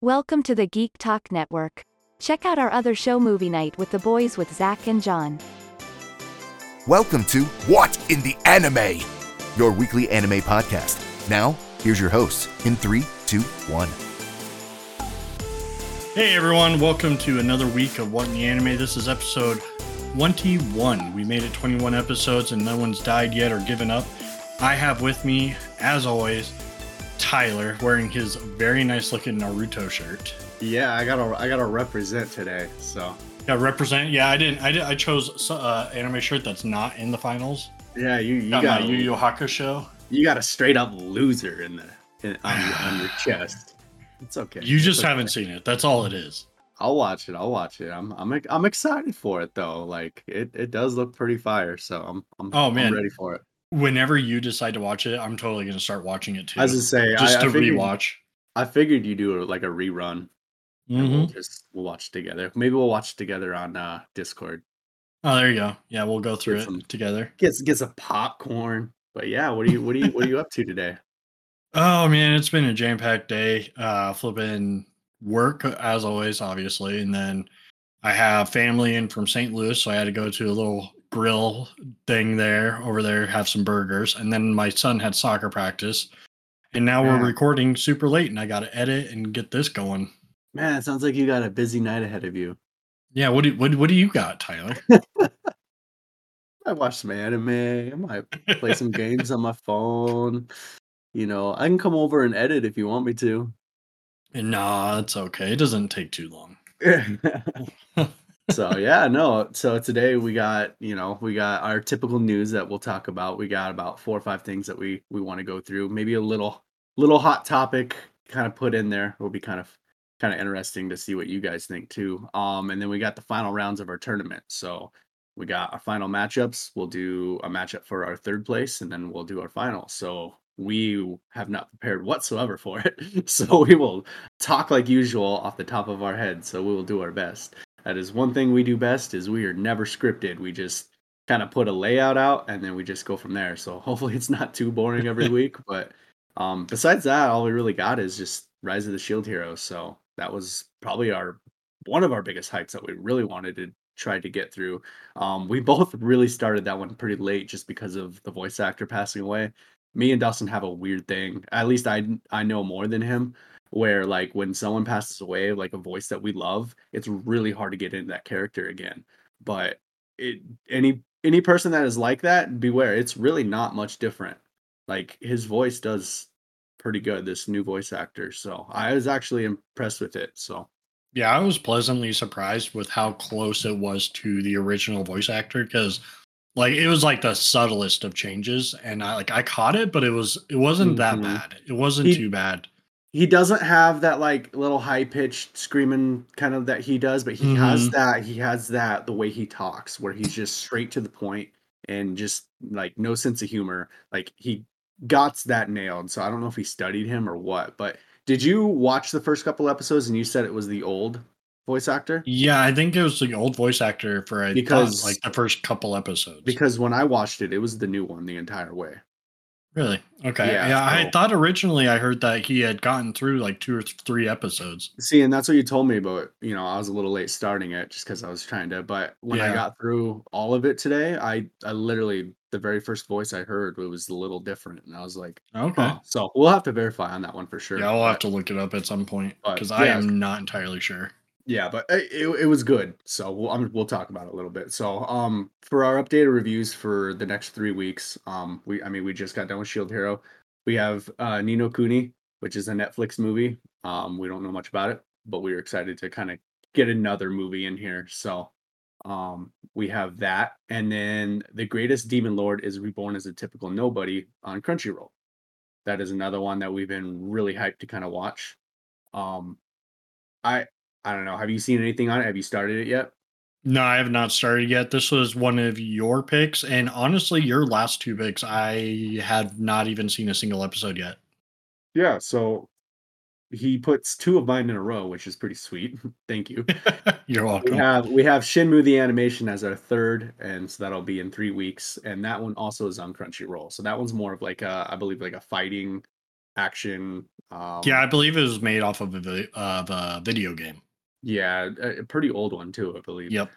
Welcome to the Geek Talk Network. Check out our other show, Movie Night with the Boys with Zach and John. Welcome to What in the Anime, your weekly anime podcast. Now, here's your hosts in three, two, one. Hey everyone, welcome to another week of What in the Anime. This is episode 21. We made it 21 episodes and no one's died yet or given up. I have with me, as always, Tyler wearing his very nice looking Naruto shirt. Yeah, I gotta I gotta represent today. So Yeah, represent. Yeah, I didn't. I did. I chose uh, anime shirt that's not in the finals. yeah, you you Got got my Yu Yu Hakusho. you got a straight up loser in the in, on, your, on your chest. It's okay. You It's just okay. haven't seen it. That's all it is. I'll watch it. I'll watch it. I'm I'm I'm excited for it though. Like it, it does look pretty fire. So I'm I'm, Oh, I'm man. ready for it. Whenever you decide to watch it, I'm totally gonna start watching it too. As I say, just I, to I figured, rewatch. I figured you do like a rerun. And we'll just we'll watch it together. Maybe we'll watch it together on uh Discord. Oh, there you go. Yeah, we'll go through Get it some- together. Get get some popcorn. But yeah, what are you what are you what are you up to today? Oh man, it's been a jam-packed day. Uh flipping work as always, obviously, and then I have family in from St. Louis, so I had to go to a little grill thing there over there, have some burgers, and then my son had soccer practice. And now Yeah. we're recording super late and I got to edit and get this going. Man, it sounds like you got a busy night ahead of you. Yeah, what do what, what do you got, Tyler? I watch some anime. I might play some games on my phone. You know, I can come over and edit if you want me to. nah, it's okay. It doesn't take too long. so yeah, no. So today we got, you know, we got our typical news that we'll talk about. We got about four or five things that we we want to go through. Maybe a little little hot topic kind of put in there. Will be kind of kind of interesting to see what you guys think too. Um, and then we got the final rounds of our tournament. So we got our final matchups. We'll do a matchup for our third place, and then we'll do our final. So we have not prepared whatsoever for it. So we will talk like usual off the top of our heads. So we will do our best. That is one thing we do best is we are never scripted. We just kind of put a layout out and then we just go from there. So hopefully it's not too boring every week. But um, besides that, all we really got is just Rise of the Shield Heroes. So that was probably our one of our biggest hypes that we really wanted to try to get through. Um, we both really started that one pretty late just because of the voice actor passing away. Me and Dustin have a weird thing. At least I I know more than him where like when someone passes away like a voice that we love it's really hard to get into that character again but it any any person that is like that beware it's really not much different like his voice does pretty good this new voice actor so i was actually impressed with it so Yeah, I was pleasantly surprised with how close it was to the original voice actor because like it was like the subtlest of changes and I like I caught it, but it was it wasn't that Mhm. bad. It wasn't He- too bad. He doesn't have that like little high pitched screaming kind of that he does, but he has Mhm. that he has that the way he talks where he's just straight to the point and just like no sense of humor. Like he got that nailed. So I don't know if he studied him or what. But did you watch the first couple episodes and you said it was the old voice actor? Yeah, I think it was the old voice actor for I Because- because like the first couple episodes. Because when I watched it, it was the new one the entire way. Really, okay, Yeah, yeah, I thought originally I heard that he had gotten through like two or th- three episodes. See, and that's what you told me, but you know, I was a little late starting it just because I was trying to. But when I got through all of it today, I I literally the very first voice I heard it was a little different, and I was like, Okay, oh. so we'll have to verify on that one for sure. yeah, I'll have to look it up at some point but, because I am not entirely sure. Yeah, but it, it, it was good. So we'll I'm, we'll talk about it a little bit. So um for our updated reviews for the next three weeks, um we I mean we just got done with Shield Hero. We have uh Ni no Kuni, which is a Netflix movie. Um we don't know much about it, but we are excited to kind of get another movie in here. So um we have that, and then the greatest demon lord is reborn as a typical nobody on Crunchyroll. That is another one that we've been really hyped to kind of watch. Um I I don't know. Have you seen anything on it? Have you started it yet? No, I have not started yet. This was one of your picks, and honestly, your last two picks, I had not even seen a single episode yet. Yeah, so he puts two of mine in a row, which is pretty sweet. Thank you. You're We welcome. have we have Shenmue the animation as our third, and so that'll be in three weeks. And that one also is on Crunchyroll. So that one's more of like a, I believe, like a fighting action. Um, Yeah, I believe it was made off of a, of a video game. Yeah, a, a pretty old one too, I believe. Yep.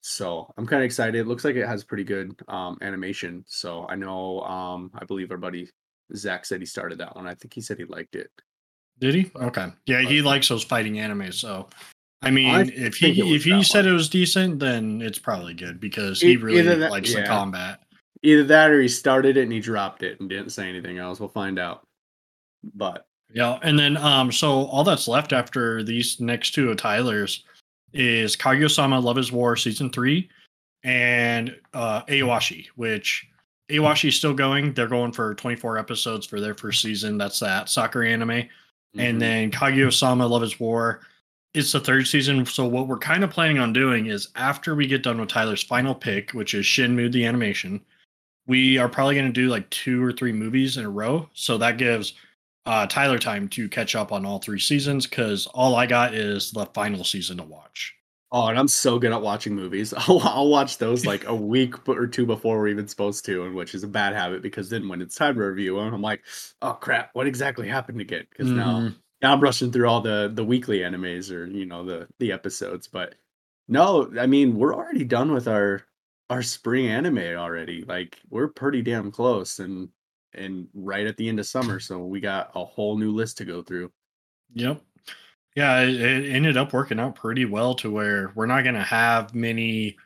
So I'm kind of excited. It looks like it has pretty good um, animation. So I know, um, I believe our buddy Zach said he started that one. I think he said he liked it. Did he? Okay. Yeah, he likes those fighting animes. So, I mean, if he think it was if he that said one. it was decent, then it's probably good because he E- really either that- likes the yeah. combat. Either that or he started it and he dropped it and didn't say anything else. We'll find out. But Yeah, and then um, so all that's left after these next two of Tyler's is Kaguya-sama Love Is War season three, and uh, Aoashi, which Aoashi is still going. They're going for 24 episodes for their first season. That's that soccer anime. mhm. And then Kaguya-sama Love is War. It's the third season. So what we're kind of planning on doing is after we get done with Tyler's final pick, which is Shenmue the animation, we are probably going to do like two or three movies in a row. So that gives uh, Tyler time to catch up on all three seasons because all I got is the final season to watch. Oh, and I'm so good at watching movies. I'll, I'll watch those like a week or two before we're even supposed to, and which is a bad habit because then when it's time to review, I'm like, oh crap, what exactly happened again? Because now, Mhm. now I'm rushing through all the the weekly animes or you know the the episodes. But no, I mean we're already done with our our spring anime already. Like we're pretty damn close, and and right at the end of summer, so we got a whole new list to go through. Yep. Yeah, it, it ended up working out pretty well to where we're not going to have many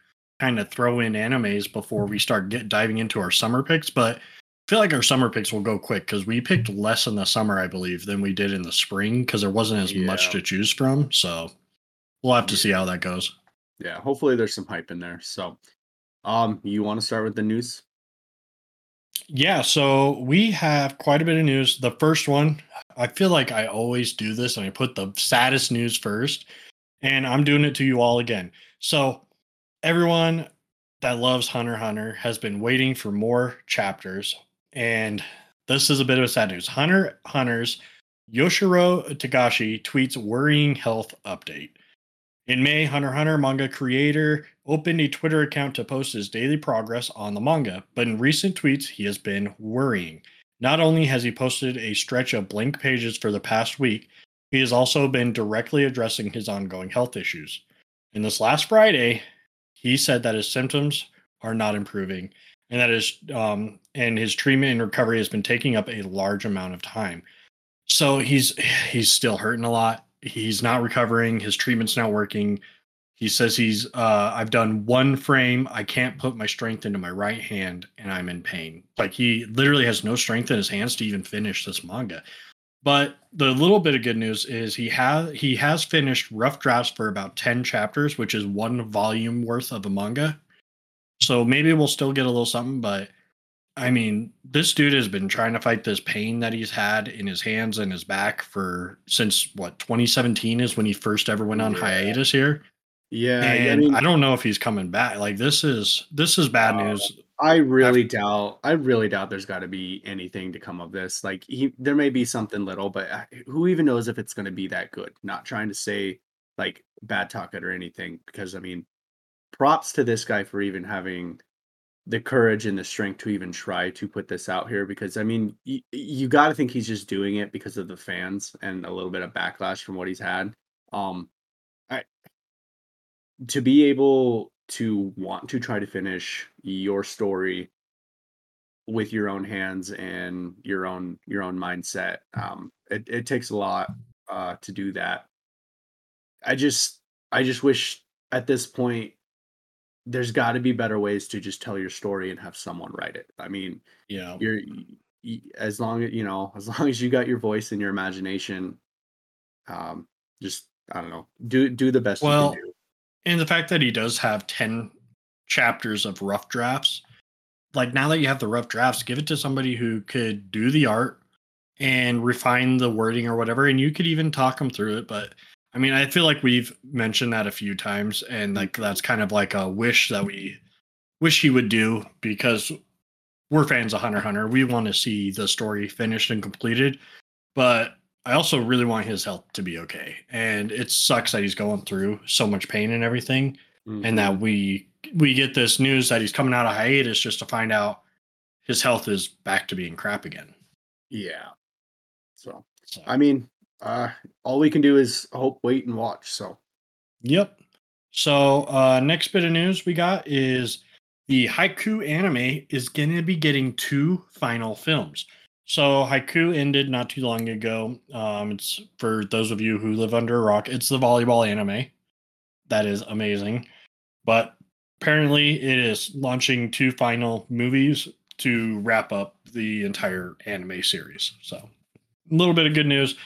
kind of throw in animes before we start get diving into our summer picks. But I feel like our summer picks will go quick because we picked less in the summer, I believe, than we did in the spring because there wasn't as much to choose from. So we'll have to see how that goes. Yeah, hopefully there's some hype in there. So, um, you want to start with the news? Yeah, so we have quite a bit of news. The first one, I feel like I always do this and I put the saddest news first, and I'm doing it to you all again. So, everyone that loves Hunter Hunter has been waiting for more chapters, and this is a bit of a sad news. Hunter Hunter's Yoshihiro Togashi tweets worrying health update. In May, Hunter Hunter manga creator opened a Twitter account to post his daily progress on the manga, but in recent tweets, he has been worrying. Not only has he posted a stretch of blank pages for the past week, he has also been directly addressing his ongoing health issues. In this last Friday, he said that his symptoms are not improving and that his um, and his treatment and recovery has been taking up a large amount of time. So he's he's still hurting a lot. He's not recovering. His treatment's not working. He says he's uh I've done one frame. I can't put my strength into my right hand and I'm in pain. Like he literally has no strength in his hands to even finish this manga. But the little bit of good news is he has he has finished rough drafts for about 10 chapters, which is one volume worth of a manga. So maybe we'll still get a little something, but I mean, this dude has been trying to fight this pain that he's had in his hands and his back for since what 2017 is when he first ever went on Yeah. hiatus here. Yeah, And I mean, I don't know if he's coming back. Like this is this is bad Uh, news. I really doubt. I really doubt there's got to be anything to come of this. Like he, there may be something little, but uh, who even knows if it's going to be that good? Not trying to say like bad talk it or anything, because I mean, props to this guy for even having the courage and the strength to even try to put this out here. Because I mean, y- you got to think he's just doing it because of the fans and a little bit of backlash from what he's had. Um, I to be able to want to try to finish your story with your own hands and your own your own mindset um it, it takes a lot uh to do that i just i just wish at this point there's got to be better ways to just tell your story and have someone write it i mean Yeah. you're as long as you know as long as you got your voice and your imagination um just i don't know do do the best Well, you can do And the fact that he does have 10 chapters of rough drafts, like now that you have the rough drafts, give it to somebody who could do the art and refine the wording or whatever. And you could even talk them through it. But I mean, I feel like we've mentioned that a few times. And like that's kind of like a wish that we wish he would do because we're fans of Hunter Hunter. We want to see the story finished and completed. But I also really want his health to be okay. And it sucks that he's going through so much pain and everything. Mhm. And that we we get this news that he's coming out of hiatus just to find out his health is back to being crap again. Yeah. So So, I mean, uh, all we can do is hope, wait, and watch. So Yep. So uh next bit of news we got is the Haikyu anime is going to be getting two final films. So Haikyu ended not too long ago. Um it's for those of you who live under a rock, it's the volleyball anime. That is amazing. But apparently it is launching two final movies to wrap up the entire anime series. So a little bit of good news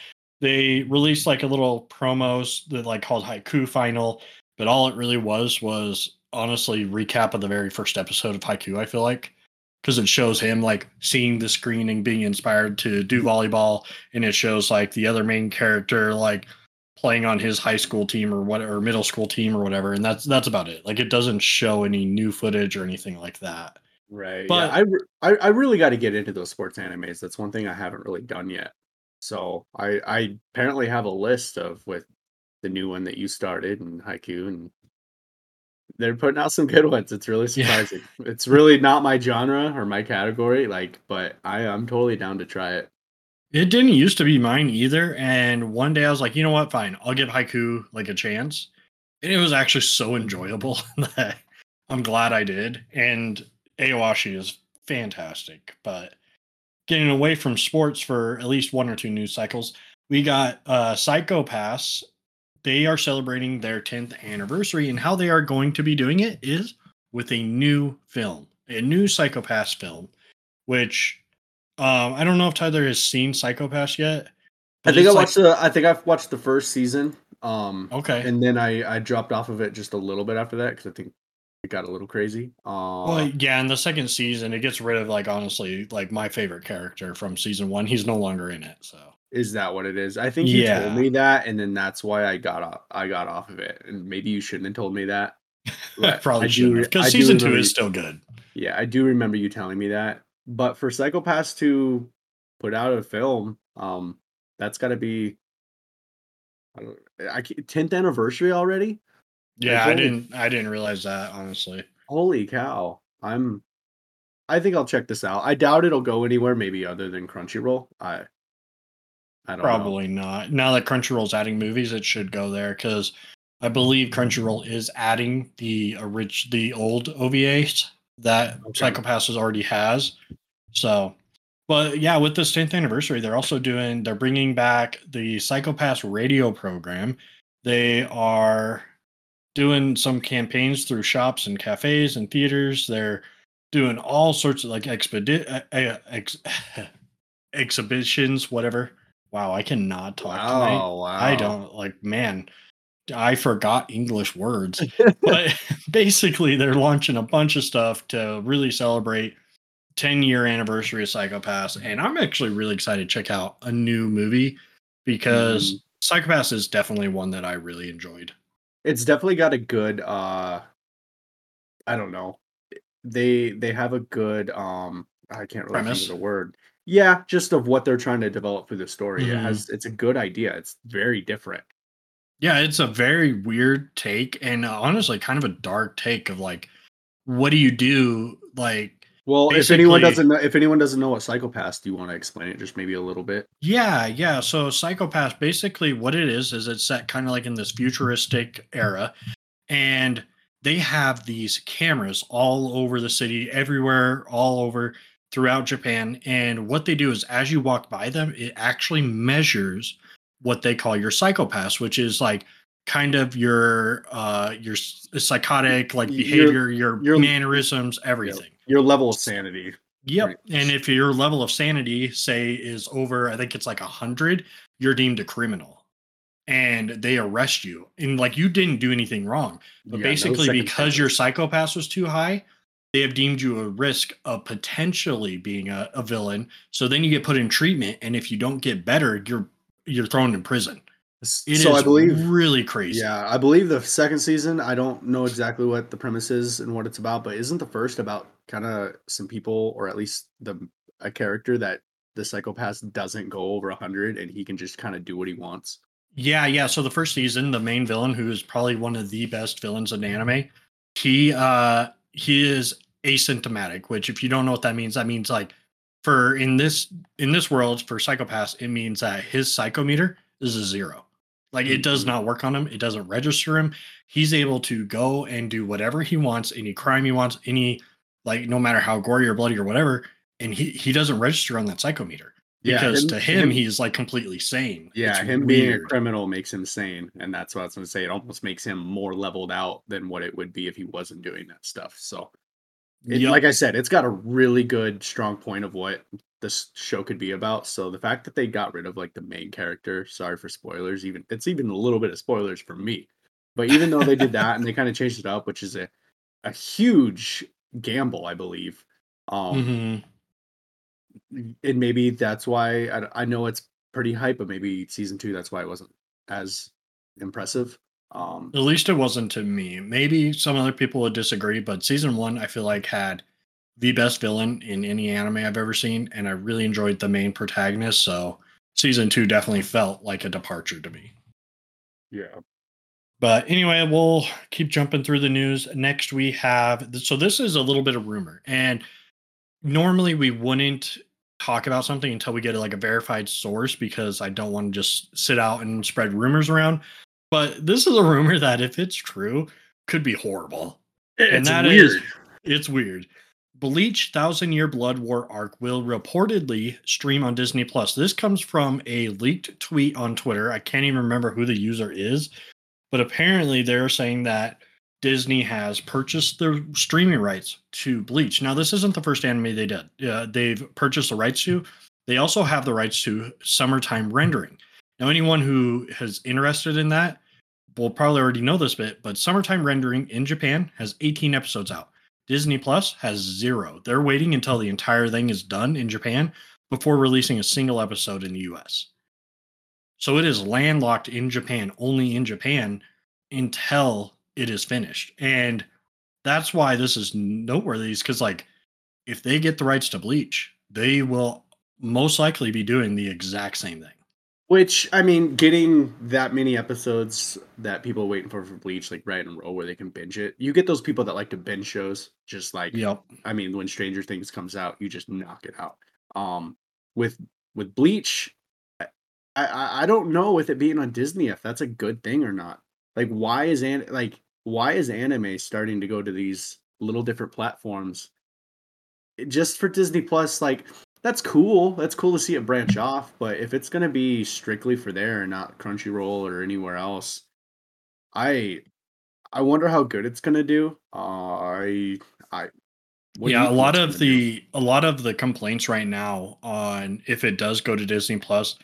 they released like a little promos that like called Haikyu final but all it really was was honestly recap of the very first episode of Haikyu i feel like because it shows him like seeing the screen and being inspired to do mm-hmm. volleyball and it shows like the other main character like playing on his high school team or what or middle school team or whatever and that's that's about it like it doesn't show any new footage or anything like that right, But- yeah, I, I I really got to get into those sports animes. That's one thing I haven't really done yet. So I I apparently have a list of with the new one that you started and Haikyu and they're putting out some good ones. It's really Yeah. surprising. it's really not my genre or my category, like, but I I'm totally down to try it. It didn't used to be mine either. And one day I was like, you know what? Fine. I'll give Haikyu like a chance. And it was actually so enjoyable that I'm glad I did. And Aoashi is fantastic. But getting away from sports for at least one or two news cycles, we got uh. They are celebrating their 10th anniversary, and how they are going to be doing it is with a new film, a new Psycho Pass film, which um, I don't know if Tyler has seen Psycho Pass yet. I think I it's like- watched the I think I've watched the first season. Um Okay. and then I I dropped off of it just a little bit after that because I think it got a little crazy. Uh, well, yeah, in the second season, it gets rid of like honestly, like my favorite character from season one. He's no longer in it. So is that what it is? I think you Yeah. told me that, and then that's why I got off. I got off of it, and maybe you shouldn't have told me that. Probably should because season two is still good. Yeah, I do remember you telling me that. But for Psycho-Pass to put out a film, um, that's got to be. I don't. I tenth anniversary already. Yeah, I didn't. I didn't realize that honestly. Holy cow! I'm. I think I'll check this out. I doubt it'll go anywhere, maybe other than Crunchyroll. I. I don't know. Probably not. Now that Crunchyroll's adding movies, it should go there because I believe Crunchyroll is adding the orig- the old OVAs that Okay. Psycho-Pass already has. So, but yeah, with this 10th anniversary, they're also doing they're bringing back the Psycho-Pass radio program. They are doing some campaigns through shops and cafes and theaters. They're doing all sorts of like expedi- uh, uh, ex- exhibitions, whatever. Wow, I cannot talk tonight. Wow! Wow! I don't like, man, I forgot English words. but basically, they're launching a bunch of stuff to really celebrate 10 year anniversary of Psycho-Pass. And I'm actually really excited to check out a new movie because Psycho-Pass is definitely one that I really enjoyed. It's definitely got a good uh i don't know they they have a good um i can't really Premise? think of the word yeah just of what they're trying to develop through the story it Mhm. has it's a good idea it's very different Yeah, it's a very weird take and uh, honestly kind of a dark take of like, what do you do? Like, well if anyone doesn't know if anyone doesn't know what Psycho-Pass do you want to explain it just maybe a little bit Yeah, yeah. So Psycho-Pass, basically what it is, is it's set kind of like in this futuristic era. And they have these cameras all over the city, everywhere, all over throughout Japan. And what they do is as you walk by them, it actually measures what they call your Psycho-Pass, which is like kind of your uh your psychotic like Your- behavior, your, your- mannerisms, everything. Your level of sanity Yep. Pretty And if your level of sanity, say, is over, I think it's like a hundred, you're deemed a criminal, and they arrest you. And like you didn't do anything wrong, but no basically second because your Psycho-Pass was too high, they have deemed you a risk of potentially being a, a villain. So then you get put in treatment, and if you don't get better, you're you're thrown in prison. It is so i believe really crazy. yeah i believe the second season i don't know exactly what the premise is and what it's about but isn't the first about kind of some people or at least the a character that the Psycho-Pass doesn't go over 100 and he can just kind of do what he wants Yeah, yeah. So the first season, the main villain, who is probably one of the best villains in anime, he uh he is asymptomatic, which if you don't know what that means, that means like for in this in this world for Psycho-Pass, it means that his psychometer is a zero. Like it does Mhm. not work on him. It doesn't register him. He's able to go and do whatever he wants, any crime he wants, any like no matter how gory or bloody or whatever, and he he doesn't register on that psychometer because him- to him, he's like completely sane. yeah, It's him being a criminal makes him sane, and that's what I was going to say. It almost makes him more leveled out than what it would be if he wasn't doing that stuff. So, it, Yup. like I said, it's got a really good, strong point of what this show could be about. So the fact that they got rid of like the main character, sorry for spoilers, even it's even a little bit of spoilers for me. But even though they did that and they kind of changed it up, which is a a huge gamble, I believe. Um, Mhm. and maybe that's why I, I know it's pretty hype, but maybe season two that's why it wasn't as impressive. Um, At least it wasn't to me. Maybe some other people would disagree, but season one, I feel like had the best villain in any anime I've ever seen, and I really enjoyed the main protagonist. So season two definitely felt like a departure to me. yeah, But anyway, we'll keep jumping through the news. Next, we have so this is a little bit of rumor, and normally we wouldn't talk about something until we get like a verified source because I don't want to just sit out and spread rumors around. But this is a rumor that if it's true, could be horrible. it's that is- weird. It's weird. Bleach Thousand Year Blood War arc will reportedly stream on Disney Plus. This comes from a leaked tweet on Twitter. I can't even remember who the user is, but apparently they're saying that Disney has purchased the streaming rights to Bleach. Now, this isn't the first anime they did. Uh, they've purchased the rights to. They also have the rights to summertime rendering. Now, anyone who is interested in that will probably already know this bit, but summertime rendering in Japan has 18 episodes out. Disney Plus has zero. They're waiting until the entire thing is done in Japan before releasing a single episode in the US. So it is landlocked in Japan, only in Japan, until it is finished. And that's why this is noteworthy, is because like if they get the rights to Bleach, they will most likely be doing the exact same thing. Which I mean, getting that many episodes that people are waiting for for Bleach, like right in a row, where they can binge it. You get those people that like to binge shows, just like Yep. I mean, when Stranger Things comes out, you just knock it out. Um, with with Bleach, I I, don't know with it being on Disney if that's a good thing or not. Like, why is an like why is anime starting to go to these little different platforms? It- Just for Disney Plus, like that's cool. That's cool to see it branch off. But if it's gonna be strictly for there and not Crunchyroll or anywhere else, I I wonder how good it's gonna do. Uh, I I what yeah, a lot of gonna do? the a lot of the complaints right now on if it does go to Disney Plus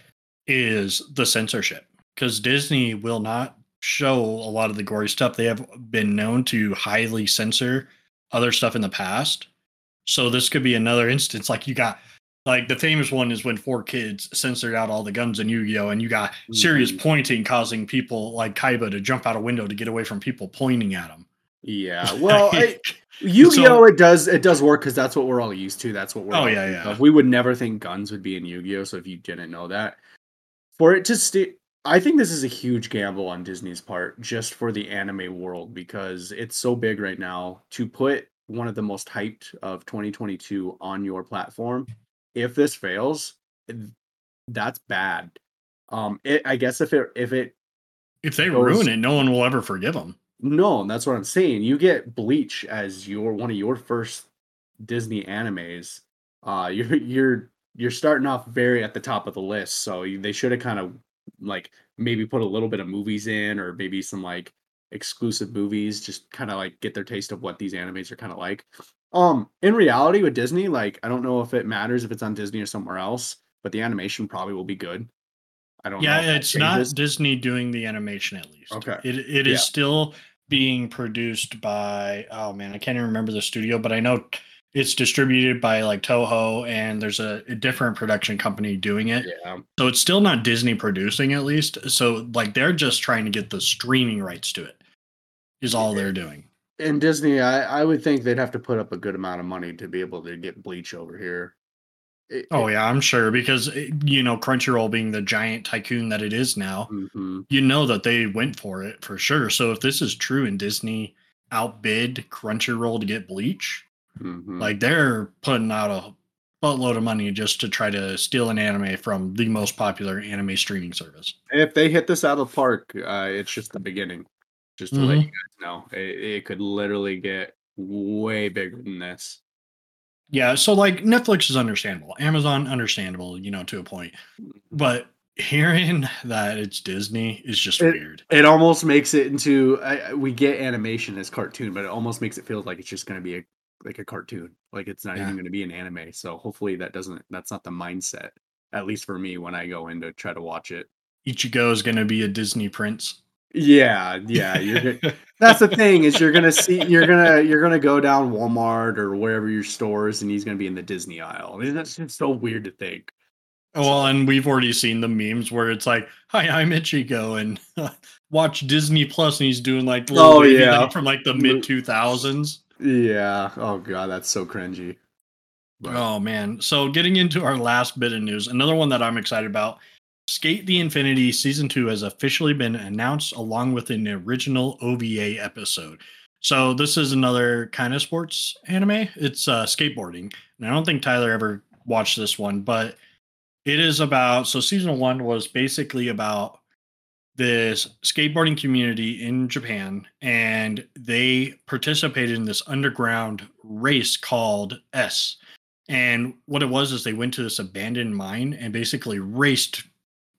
is the censorship because Disney will not show a lot of the gory stuff. They have been known to highly censor other stuff in the past. So this could be another instance. Like you got like the famous one is when four kids censored out all the guns in Yu-Gi-Oh! and you got serious Mhm. pointing causing people like Kaiba to jump out a window to get away from people pointing at them. Yeah, well, I, Yu-Gi-Oh! it does it does work because that's what we're all used to. That's what we're. Oh, yeah, yeah. of. We would never think guns would be in Yu-Gi-Oh! So if you didn't know that, for it to stay, I think this is a huge gamble on Disney's part, just for the anime world because it's so big right now. To put one of the most hyped of 2022 on your platform, if this fails, that's bad. Um, it I guess if it if it If they Goes- ruin it, no one will ever forgive them. No, and that's what I'm saying. You get Bleach as your one of your first Disney animes. Uh, you're you're you're starting off very at the top of the list. So they should have kind of like maybe put a little bit of movies in, or maybe some like exclusive movies, just kind of like get their taste of what these animes are kind of like. Um, in reality, with Disney, like I don't know if it matters if it's on Disney or somewhere else, but the animation probably will be good. I don't. Yeah, it's not. Disney doing the animation at least. Okay. It it is Yeah. still being produced by oh man, I can't even remember the studio, but I know it's distributed by like Toho and there's a, a different production company doing it. Yeah. So it's still not Disney producing at least. So like they're just trying to get the streaming rights to it. Is all they're doing. And Disney, I, I would think they'd have to put up a good amount of money to be able to get Bleach over here. It- Oh it- yeah, I'm sure because eh, you know Crunchyroll being the giant tycoon that it is now, mhm. you know that they went for it for sure. So if this is true and Disney outbid Crunchyroll to get Bleach, Mhm. like they're putting out a buttload of money just to try to steal an anime from the most popular anime streaming service. If they hit this out of the park, uh, it's just the beginning. Just to let you guys know, it, it could literally get way bigger than this. Yeah, so like Netflix is understandable, Amazon understandable, you know, to a point. But hearing that it's Disney is just It- weird. It almost makes it into I- we get animation as cartoon, but it almost makes it feel like it's just going to be a like a cartoon, like it's not Yeah. even going to be an anime. So hopefully that doesn't that's not the mindset, at least for me when I go in to try to watch it. Ichigo is going to be a Disney prince. Yeah, yeah, you're. That's the thing is you're gonna see you're gonna you're gonna go down Walmart or wherever your stores and he's gonna be in the Disney aisle. I mean, that's just so weird to think. Oh, well, and we've already seen the memes where it's like, "Hi, I'm Ichigo," and watch Disney Plus, and he's doing like Oh, yeah. from like the mid two thousands. Yeah. Oh god, that's so cringy. But- Oh man! So getting into our last bit of news, another one that I'm excited about: Skate the Infinity season two has officially been announced, along with an original OVA episode. So this is another kind of sports anime. It's uh, skateboarding, and I don't think Tyler ever watched this one, but it is about. So season one was basically about this skateboarding community in Japan, and they participated in this underground race called S. And what it was is they went to this abandoned mine and basically raced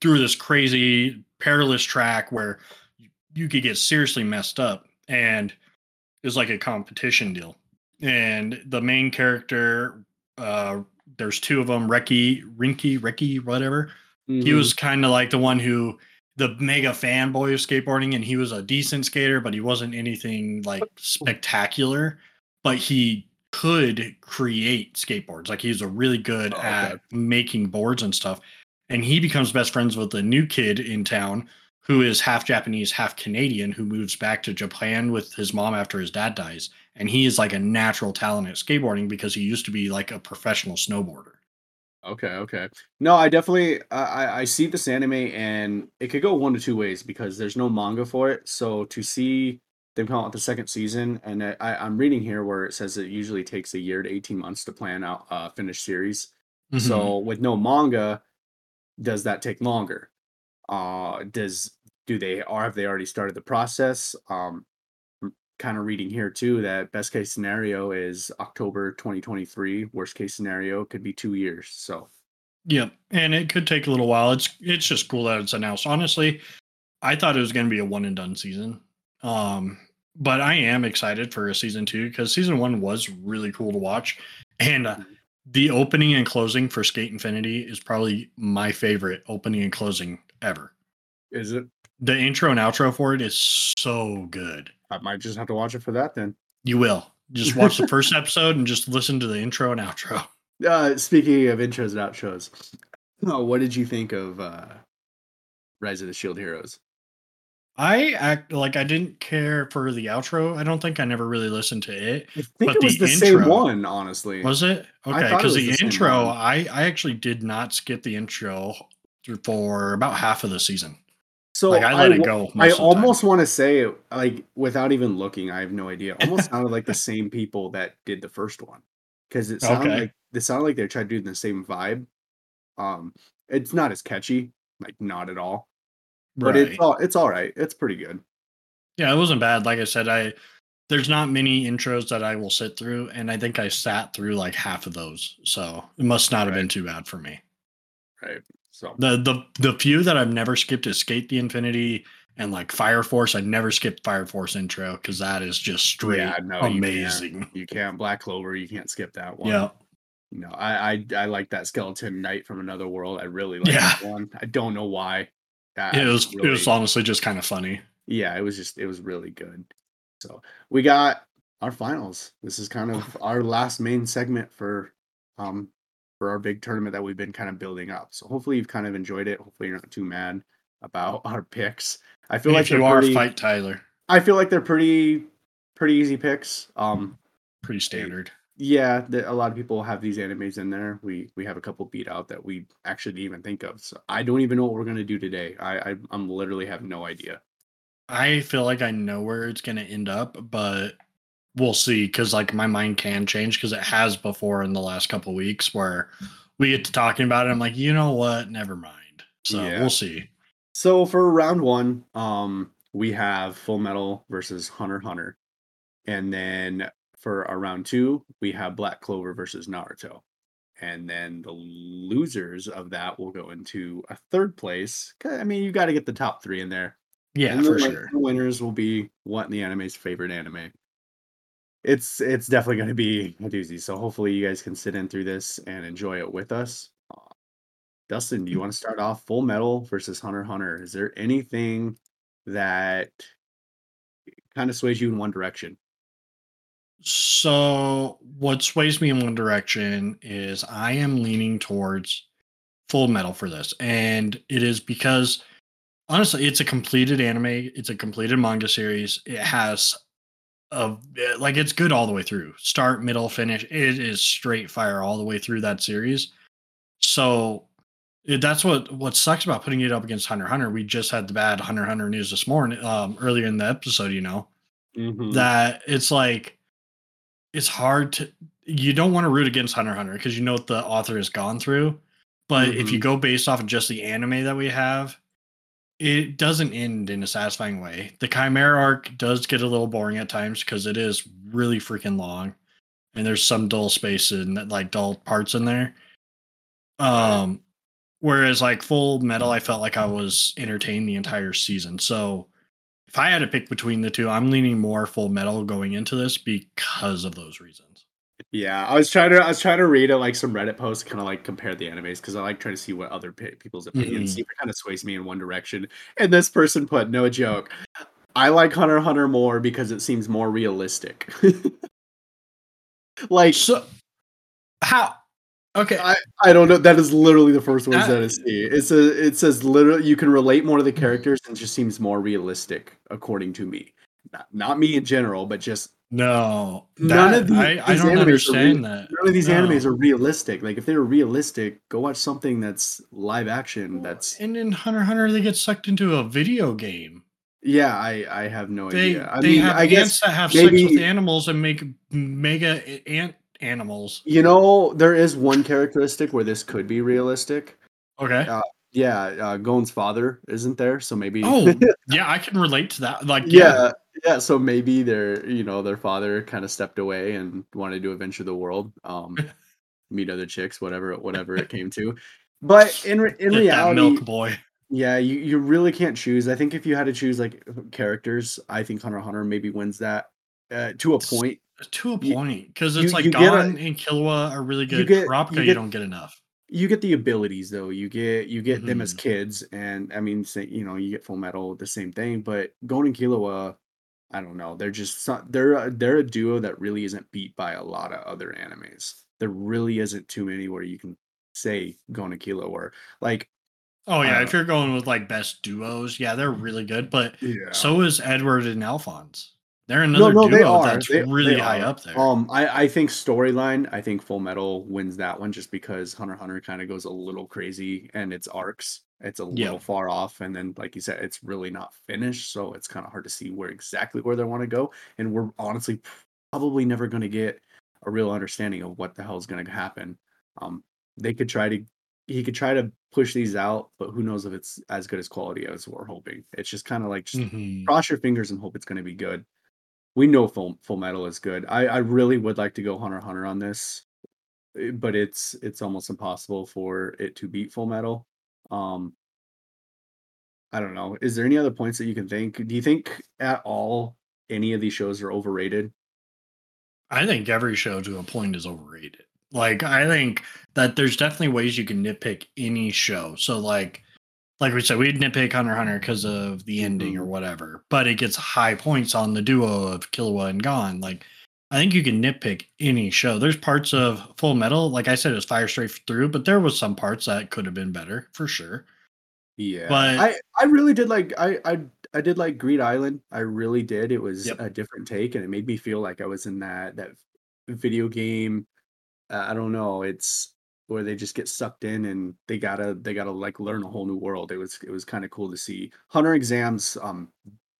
through this crazy perilous track where you could get seriously messed up. And it was like a competition deal. And the main character, uh, there's two of them, Reki, Rinky, Reki, whatever. He Mhm. was kind of like the one who the mega fanboy of skateboarding and he was a decent skater but he wasn't anything like spectacular. But he could create skateboards. Like he's a really good Oh, at okay. making boards and stuff. And he becomes best friends with a new kid in town who is half japanese half canadian who moves back to japan with his mom after his dad dies. And he is like a natural talent at skateboarding because he used to be like a professional snowboarder Okay, okay. No, I definitely I I- see this anime and it could go one to two ways because there's no manga for it. So to see them come out with the second season, and I, I'm reading here where it says it usually takes a year to 18 months to plan out a finished series. Mhm. So with no manga, does that take longer? Uh, does do they or have they already started the process? Um, kind of reading here too that best case scenario is October 2023. Worst case scenario could be two years. So Yep, and it could take a little while. It's it's just cool that it's announced. Honestly, I thought it was going to be a one and done season. Um, but I am excited for a season two because season one was really cool to watch, and uh, the opening and closing for Skate Infinity is probably my favorite opening and closing ever. is it? The intro and outro for it is so good. I might just have to watch it for that then. You will just watch the first episode and just listen to the intro and outro. Uh, speaking of intros and outros, oh, what did you think of uh, Rise of the Shield Heroes? I act like I didn't care for the outro. I don't think I never really listened to it. I think it was the the, same one, honestly. Was it okay? Because the, the intro. I I actually did not skip the intro through for about half of the season. So like I let it go. I of the time. almost want to say, it, like, without even looking, I have no idea. Almost sounded like the same people that did the first one, because it sounded Okay. like it sounded like they tried doing the same vibe. Um, it's not as catchy, like not at all, but it's all it's all right. It's pretty good. yeah, it wasn't bad. Like I said, I there's not many intros that I will sit through, and I think I sat through like half of those. So it must not have been too bad for me. Right. So The the the few that I've never skipped is Skate the Infinity and like Fire Force. I never skipped Fire Force intro because that is just straight Yeah, no, you can't. amazing. you can't Black Clover. You can't skip that one. Yeah. You know, I I, I like that skeleton knight from another world. I really like Yeah. that one. I don't know why. That It was really- it was honestly just kind of funny. yeah, it was just it was really good. So we got our finals. This is kind of our last main segment for um for our big tournament that we've been kind of building up. So hopefully you've kind of enjoyed it. Hopefully you're not too mad about our picks. I feel And like you are, pretty, fight Tyler. I feel like they're pretty pretty easy picks. Um Pretty standard. yeah, the, a lot of people have these animes in there. We we have a couple beat out that we actually didn't even think of. So I don't even know what we're gonna do today. I, I I'm literally have no idea. I feel like I know where it's going to end up, but we'll see because like my mind can change because it has before in the last couple weeks where we get to talking about it. I'm like, you know what? Never mind. So Yeah. we'll see. So for round one, um, we have Full Metal versus Hunter Hunter, and then for our round two, we have Black Clover versus Naruto, and then the losers of that will go into a third place. I mean, you got to get the top three in there. Yeah, And for sure. The winners will be what in the anime's favorite anime. It's it's definitely going to be a doozy. So hopefully you guys can sit in through this and enjoy it with us. Uh, Dustin, do you want to start off Full Metal versus Hunter Hunter? Is there anything that kind of sways you in one direction? So what sways me in one direction is I am leaning towards full metal for this. And it is because honestly, it's a completed anime, it's a completed manga series. It has a like it's good all the way through. Start, middle, finish. It is straight fire all the way through that series. So it, that's what what sucks about putting it up against Hunter Hunter. We just had the bad Hunter Hunter news this morning, um, earlier in the episode, you know Mhm. that it's like it's hard to you don't want to root against Hunter Hunter because you know what the author has gone through. But if you Mhm. go based off of just the anime that we have, it doesn't end in a satisfying way. The Chimera arc does get a little boring at times because it is really freaking long, and there's some dull space and like dull parts in there. Um, whereas like Full Metal, I felt like I was entertained the entire season. So if I had to pick between the two, I'm leaning more Full Metal going into this because of those reasons. Yeah, I was trying to I was trying to read uh, like some Reddit posts, kind of like compare the animes because I like trying to see what other pe- people's opinions. Mhm. See if it kind of sways me in one direction. And this person put, no joke, I like Hunter Hunter more because it seems more realistic. like So how? Okay, I, I don't know. That is literally the first words Uh, that I see. It's a it says literally you can relate more to the characters and it just seems more realistic, according to me. Not, not me in general, but just no, None that- of these, I, I these don't understand real- that. none of these No. animes are realistic. Like if they were realistic, go watch something that's live action. That's And in Hunter Hunter, they get sucked into a video game. yeah. I I have no They idea. I they mean, have I ants guess that have sex with animals and make mega ant animals. you know there is one characteristic where this could be realistic. Okay. Uh, Yeah, uh, Gon's father isn't there, so maybe. Oh, yeah, I can relate to that. Like, yeah, yeah, yeah. So maybe their, you know, their father kind of stepped away and wanted to adventure the world, um, meet other chicks, whatever, whatever it came to. But in re- in get reality, milk boy. yeah, you you really can't choose. I think if you had to choose like characters, I think Hunter Hunter maybe wins that uh, to a point. To a point, because you- it's like you get a- Gon and Killua are really good. You get- Kurapika, you you, don't get enough. You get the abilities though. You get you get them as Mhm. kids, and I mean, say, you know, you get Full Metal, the same thing. But Gon and Killua, I don't know. They're just they're a- they're a duo that really isn't beat by a lot of other animes. There really isn't too many where you can say Gon and or like Oh yeah, uh, if you're going with like best duos, yeah, they're really good. But yeah. so is Edward and Alphonse. They're another duo that's They- really they high up there. Um, I I think storyline. I think Full Metal wins that one just because Hunter Hunter kind of goes a little crazy and its arcs. It's a Yeah. little far off, and then like you said, it's really not finished, so it's kind of hard to see where exactly where they want to go. And we're honestly probably never going to get a real understanding of what the hell is going to happen. Um, they could try to he could try to push these out, but who knows if it's as good as quality as we're hoping. It's just kind of like just Mhm. cross your fingers and hope it's going to be good. We know Full Full Metal is good. I I really would like to go Hunter Hunter on this, eh, but it's it's almost impossible for it to beat Full Metal. Um, I don't know. Is there any other points that you can think? Do you think at all any of these shows are overrated? I think every show to a point is overrated. Like I think that there's definitely ways you can nitpick any show. So like like we said, we'd nitpick Hunter Hunter because of the ending or Mhm. whatever, but it gets high points on the duo of Killua and Gon. Like I think you can nitpick any show. There's parts of Full Metal, like I said, it was fire straight through, but there was some parts that could have been better for sure. Yeah, But- I I really did like I I I did like Greed Island. I really did. It was Yep. a different take, and it made me feel like I was in that that video game. Uh, I don't know. It's where they just get sucked in and they gotta they gotta like learn a whole new world. It was it was kind of cool to see. Hunter exams um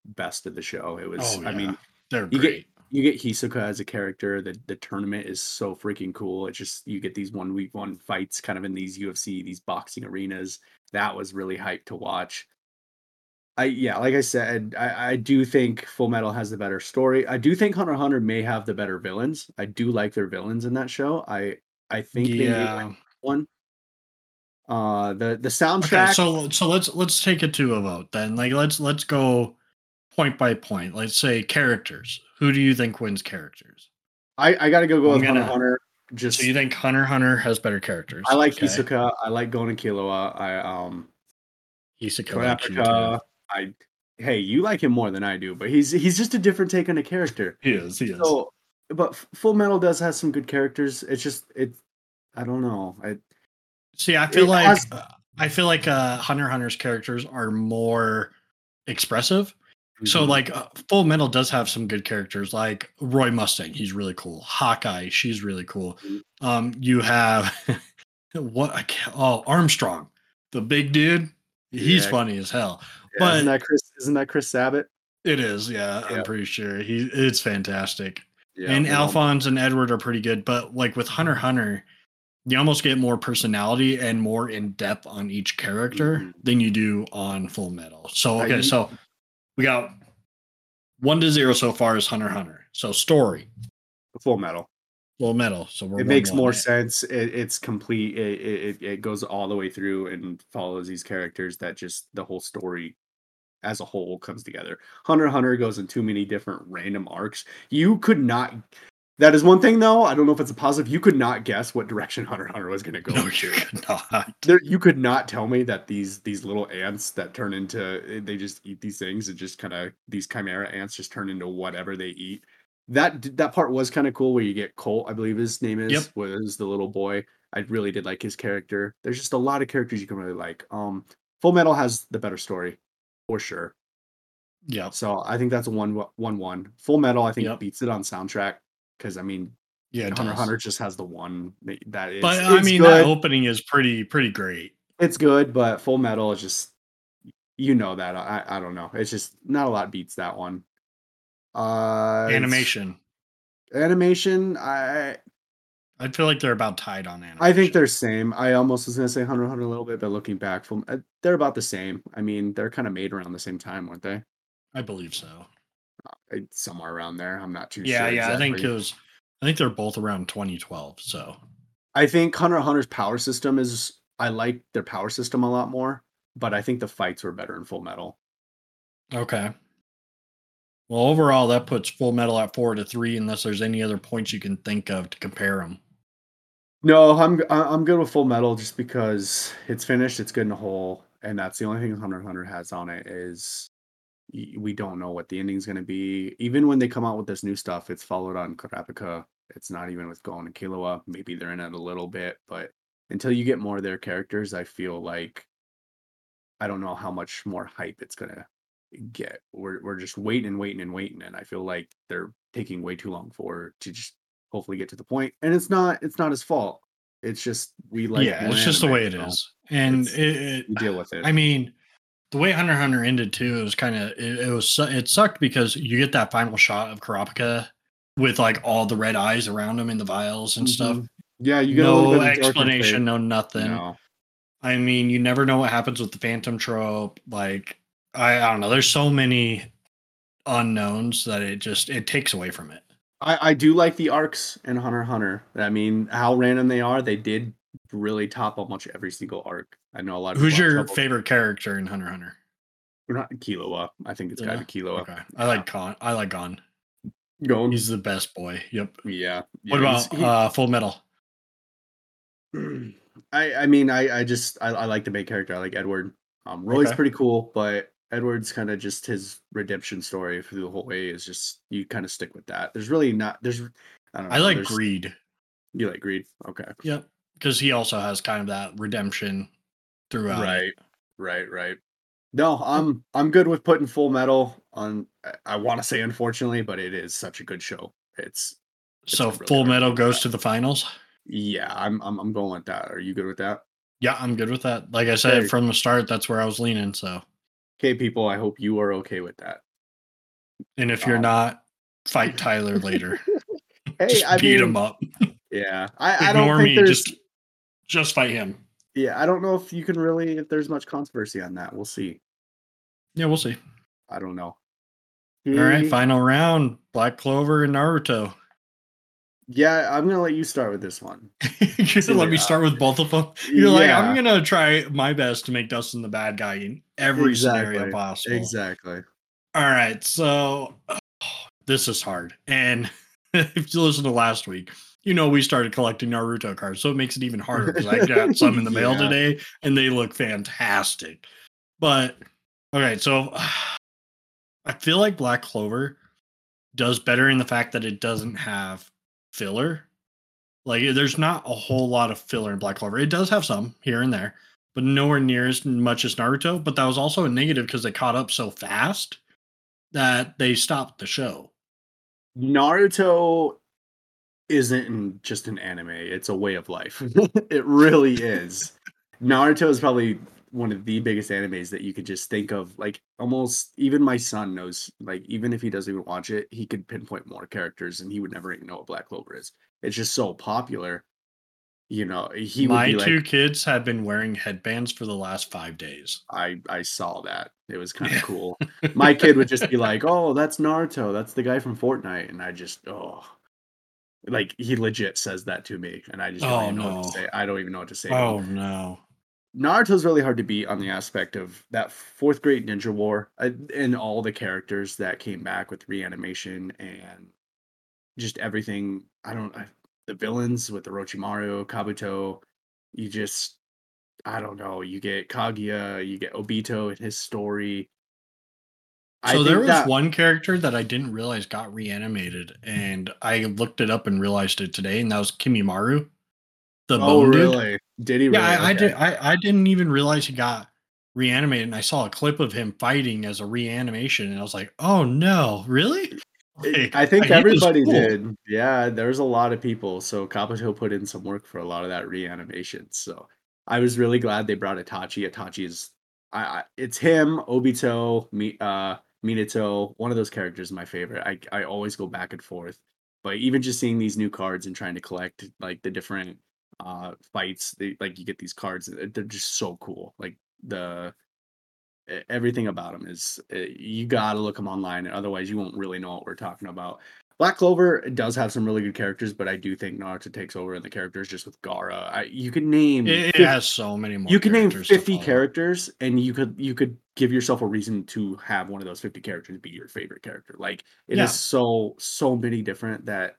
best of the show. It was Oh, I mean. They're you get- great. you get Hisoka as a character. The the tournament is so freaking cool. It's just you get these one week one fights kind of in these UFC, these boxing arenas. That was really hyped to watch. I yeah, like I said, I, I do think Full Metal has the better story. I do think Hunter x Hunter may have the better villains. I do like their villains in that show. I I think Yeah. one. Uh the the Okay, soundtrack so so let's let's take it to a vote then. Like let's let's go point by point. Let's say characters. Who do you think wins characters? I, I gotta go go I'm with Hunter gonna- x Hunter. Just So you think Hunter Hunter has better characters? I like okay. Hisoka. I like Gon and Killua. I um Hisoka Kurapika. I hey, you like him more than I do, but he's he's just a different take on a character. He is. He is. So, but Full Metal does have some good characters. It's just it. I don't know. I See, I feel it like has- uh, I feel like uh, Hunter Hunter's characters are more expressive. So Mhm. like uh, Full Metal does have some good characters like Roy Mustang, he's really cool. Hawkeye, she's really cool. Mhm. Um you have what I can't, oh Armstrong, the big dude. He's Yeah. funny as hell. Yeah, but- isn't that Chris? Isn't that Chris Sabat? It is, yeah, Yeah. I'm pretty sure. He it's fantastic. Yeah, and Alphonse and Edward are pretty good, but like with Hunter Hunter, you almost get more personality and more in depth on each character Mhm. than you do on Full Metal. So okay, so we got one to zero so far is Hunter Hunter. So story, Full Metal. Full Metal. So we're It makes 1-1. more sense. It, it's complete. It, it it goes all the way through and follows these characters that just the whole story as a whole comes together. Hunter Hunter goes in too many different random arcs. You could not. That is one thing, though. I don't know if it's a positive. You could not guess what direction Hunter Hunter was going to go. No, into. you could not. there you could not tell me that these these little ants that turn into they just eat these things and just kind of these chimera ants just turn into whatever they eat that that part was kind of cool where you get colt i believe his name is Yep. was the little boy i really did like his character there's just a lot of characters you can really like um full metal has the better story for sure Yeah, so i think that's a one one one full metal i think Yep. beats it on soundtrack because i mean yeah. hunter hunter just has the one that- that is But I mean, good that opening is pretty pretty great. it's good, but Full Metal is just you know that I I don't know. It's just not a lot beats that one. Uh Animation. animation. I I feel like they're about tied on animation. I think they're same. I almost was gonna say Hunter Hunter a little bit, but looking back from uh, they're about the same. I mean, they're kind of made around the same time, weren't they? I believe so. Uh, Somewhere around there. I'm not too Yeah, sure. yeah. Yeah. I think it was. I think they're both around 2012. So I think Hunter Hunter's power system is. I like their power system a lot more, but I think the fights were better in Full Metal. Okay. Well, overall, that puts Full Metal at four to three, unless there's any other points you can think of to compare them. No, I'm I'm good with Full Metal just because it's finished, it's good in a whole, and that's the only thing Hunter Hunter has on it is we don't know what the ending's going to be. Even when they come out with this new stuff, it's followed on Kurapika. It's not even with Gon and Killua. Maybe they're in it a little bit, but until you get more of their characters, I feel like I don't know how much more hype it's gonna get. We're we're just waiting and waiting and waiting, and I feel like they're taking way too long for to just hopefully get to the point. And it's not it's not his fault. It's just we like yeah, it's just the way it is, and it, it, You deal with it. I mean, the way Hunter Hunter ended too, it was kind of it, it was su- it sucked because you get that final shot of Kurapika with like all the red eyes around him in the vials and stuff. Mhm. Yeah, you get No explanation, no nothing. No. I mean, you never know what happens with the Phantom Troupe. Like, I, I don't know. There's so many unknowns that it just it takes away from it. I, I do like the arcs in Hunter Hunter. I mean, how random they are, they did really top almost every single arc. I know a lot of Who's your favorite character in Hunter Hunter? We're not Killua. I think it's gotta Yeah? be Killua. Okay, I like Gon. I like Gon. Gon. He's the best boy. Yep. yeah. What about he- uh, Full Metal? I I mean I I just I, I like the main character. I like Edward. Um, Roy's Okay. pretty cool, but Edward's kind of just his redemption story through the whole way is just you kind of stick with that. There's really not there's I don't know. I like Greed. You like Greed? Okay. Yep. Because he also has kind of that redemption throughout. Right, right, right. No, I'm I'm good with putting Full Metal on. I- want to say unfortunately, but it is such a good show. It's So really Full Metal goes to the finals. yeah, I'm I'm I'm going with that. Are you good with that? Yeah, I'm good with that. Like I said Okay. from the start, that's where I was leaning. So, Okay, people, I hope you are okay with that. and if you're Um, not, fight Tyler later. hey, just I beat mean, him up. Yeah, I, I don't Ignore think me. there's. Just just fight him. Yeah, I don't know if you can really if there's much controversy on that. We'll see. Yeah, we'll see. I don't know. All right, final round. Black Clover and Naruto. Yeah, I'm gonna let you start with this one. You're gonna let me start with both of them. You're like, I'm gonna try my best to make Dustin the bad guy in every scenario Exactly. possible. Exactly. All right, so this is hard. And if you listen to last week, you know we started collecting Naruto cards, so it makes it even harder because I got some in the mail Yeah. today and they look fantastic. But okay, so I feel like Black Clover does better in the fact that it doesn't have filler. Like there's not a whole lot of filler in Black Clover. It does have some here and there, but nowhere near as much as Naruto. But that was also a negative because they caught up so fast that they stopped the show. Naruto isn't just an anime, it's a way of life. it really is. Naruto is probably one of the biggest animes that you could just think of. Like almost even my son knows, like, even if he doesn't even watch it, he could pinpoint more characters and he would never even know what Black Clover is. It's just so popular. You know, he would My two like, kids have been wearing headbands for the last five days. I I saw that. It was kind Yeah. of cool. My kid would just be like, "Oh, that's Naruto. That's the guy from Fortnite," and I just oh, like he legit says that to me, and I just don't Oh, even know what to oh, say. I don't even know what to say. Oh no. Naruto's really hard to beat on the aspect of that fourth great ninja war uh, and all the characters that came back with reanimation and just everything. I don't I, the villains with the Orochimaru, Kabuto. You just I don't know. You get Kaguya, you get Obito and his story. I So there was that- one character that I didn't realize got reanimated, and I looked it up and realized it today, and that was Kimimaro, the Oh, bone dude. really? Did he? Really? Yeah, I, I did. I, I didn't even realize he got reanimated, and I saw a clip of him fighting as a reanimation, and I was like, "Oh no, really?" Like, I think he was everybody cool. did. Yeah, there's a lot of people. So Kabuto put in some work for a lot of that reanimation. So I was really glad they brought Itachi. Itachi is, I, I it's him, Obito, me, uh, Minato. One of those characters is my favorite. I I always go back and forth. But even just seeing these new cards and trying to collect like the different uh fights, they, like you get these cards, uh, they're just so cool. Like the everything about them is uh, you gotta look them online and otherwise you won't really know what we're talking about black clover does have some really good characters but i do think naruto takes over in the characters just with gaara I, you could name It, it 50 has so many more. you can name 50 characters and you could you could give yourself a reason to have one of those 50 characters be your favorite character like it is Yeah. so so many different that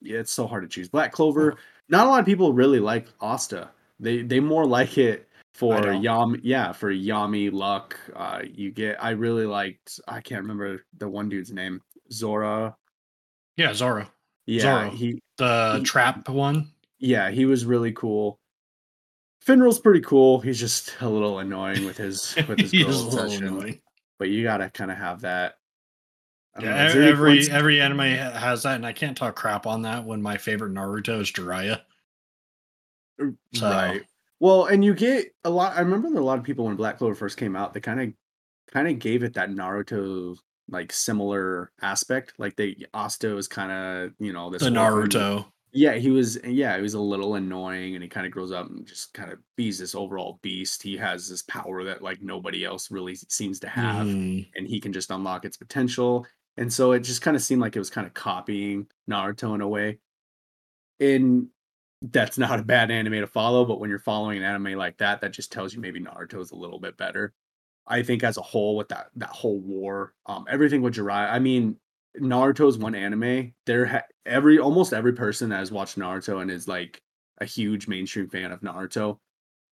yeah, it's so hard to choose black clover not a lot of people really like asta they they more like it for don't. yam yeah for yami luck uh you get i really liked i can't remember the one dude's name zora Yeah, Zora. yeah Zoro. he the He- trap one. yeah, he was really cool. Finral's pretty cool. He's just a little annoying with his with his girl is a little obsession. But you gotta kind of have that. Yeah, know, is every points- every anime has that, and I can't talk crap on that when my favorite Naruto is Jiraiya. So right. Well, and you get a lot. I remember a lot of people when Black Clover first came out. They kind of kind of gave it that Naruto like similar aspect. Like they Asta was kind of you know this the Naruto. Yeah, he was. Yeah, he was a little annoying, and he kind of grows up and just kind of he's this overall beast. He has this power that like nobody else really seems to have, Mhm. and he can just unlock its potential. And so it just kind of seemed like it was kind of copying Naruto in a way. And that's not a bad anime to follow, but when you're following an anime like that, that just tells you maybe Naruto is a little bit better. I think as a whole, with that that whole war, um, everything with Jiraiya. I mean, Naruto's one anime. There, ha- every almost every person that has watched Naruto and is like a huge mainstream fan of Naruto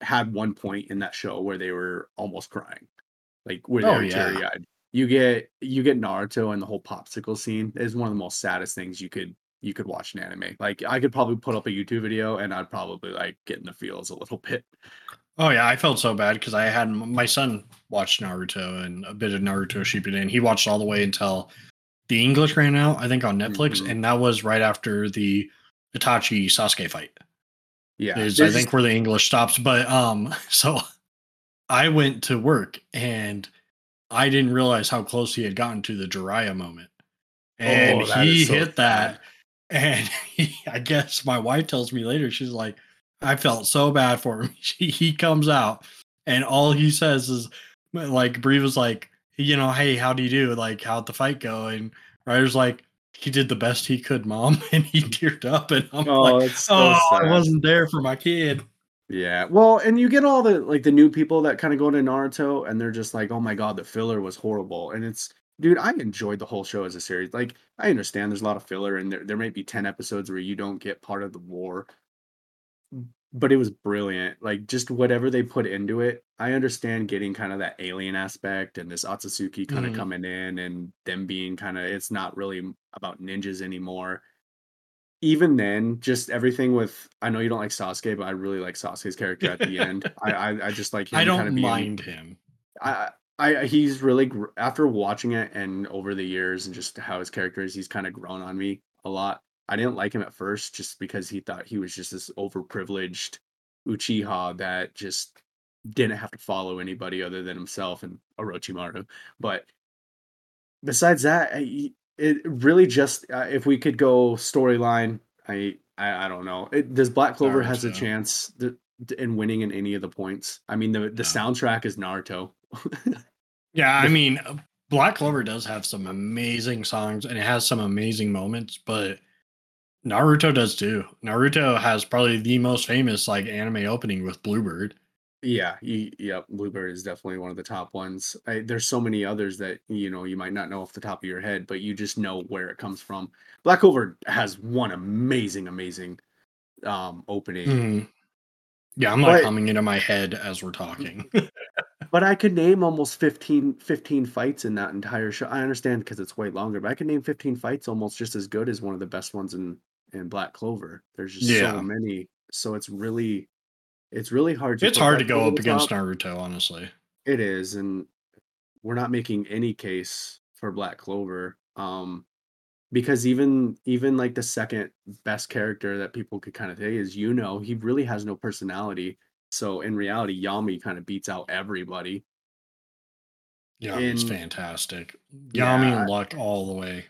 had one point in that show where they were almost crying, like where they Oh, were yeah. teary eyed. You get you get Naruto and the whole popsicle scene is one of the most saddest things you could you could watch an anime. Like I could probably put up a YouTube video and I'd probably like get in the feels a little bit. Oh yeah, I felt so bad because I had my son watched Naruto and a bit of Naruto Shippuden. He watched all the way until the English ran out, I think, on Netflix, Mhm. and that was right after the Itachi Sasuke fight. Yeah, is I think where the English stops. But um, so I went to work and I didn't realize how close he had gotten to the Jiraiya moment. and Oh, he so hit that. And he, I guess my wife tells me later, she's like, I felt so bad for him. He comes out, and all he says is, like, Brie was like, you know, hey, how do you do? Like, how'd the fight go? And Ryder's like, he did the best he could, mom. And he teared up, and I'm Oh, like, so oh, sad. I wasn't there for my kid. Yeah. Well, and you get all the like the new people that kind of go to Naruto and they're just like, "Oh my god, the filler was horrible." And it's dude, I enjoyed the whole show as a series. Like, I understand there's a lot of filler and there there might be 10 episodes where you don't get part of the war. But it was brilliant. Like just whatever they put into it. I understand getting kind of that alien aspect and this Otsutsuki kind of Mhm. coming in and them being kind of it's not really about ninjas anymore even then, just everything with I know you don't like Sasuke, but I really like Sasuke's character at the end. I I, I just like him I kind don't of being, mind him. I I he's really after watching it and over the years and just how his character is, he's kind of grown on me a lot. I didn't like him at first just because he thought he was just this overprivileged Uchiha that just didn't have to follow anybody other than himself and Orochimaru. But besides that, I, it really just uh, if we could go storyline, I, I I don't know. It, does Black Clover has a chance th- in winning in any of the points? I mean, the the No. soundtrack is Naruto. Yeah, I mean, uh, Black Clover does have some amazing songs and it has some amazing moments, but Naruto does too. Naruto has probably the most famous like anime opening with Bluebird. Yeah, y- yep. Bluebird is definitely one of the top ones. I, there's so many others that you know you might not know off the top of your head, but you just know where it comes from. Black Clover has one amazing, amazing um opening. Mhm. Yeah, I'm like But- humming it in my head as we're talking. But I could name almost 15, 15 fights in that entire show. I understand because it's way longer, but I could name 15 fights almost just as good as one of the best ones in in Black Clover. There's just Yeah. so many. So it's really it's really hard to it's hard to go up against top. Naruto, honestly. It is, and we're not making any case for Black Clover. Um because even even like the second best character that people could kind of say is you know, he really has no personality. So in reality, Yami kind of beats out everybody. Yeah, it's fantastic. Yami Yeah, and Luck all the way.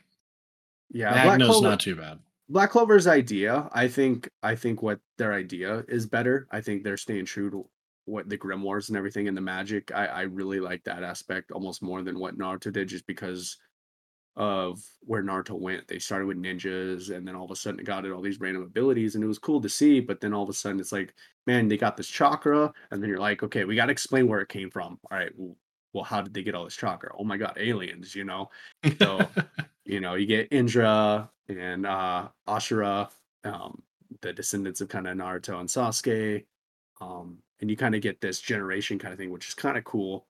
Yeah, Black Magna's not too bad. Black Clover's idea, I think I think what their idea is better. I think they're staying true to what the grimoires and everything and the magic. I, I really like that aspect almost more than what Naruto did just because of where Naruto went. They started with ninjas and then all of a sudden it got all these random abilities and it was cool to see, but then all of a sudden it's like, man, they got this chakra, and then you're like, okay, we gotta explain where it came from. All right, well, well how did they get all this chakra? Oh my god, aliens, you know? So you know, you get Indra and uh Ashura, um, the descendants of kind of Naruto and Sasuke. Um, and you kind of get this generation kind of thing, which is kind of cool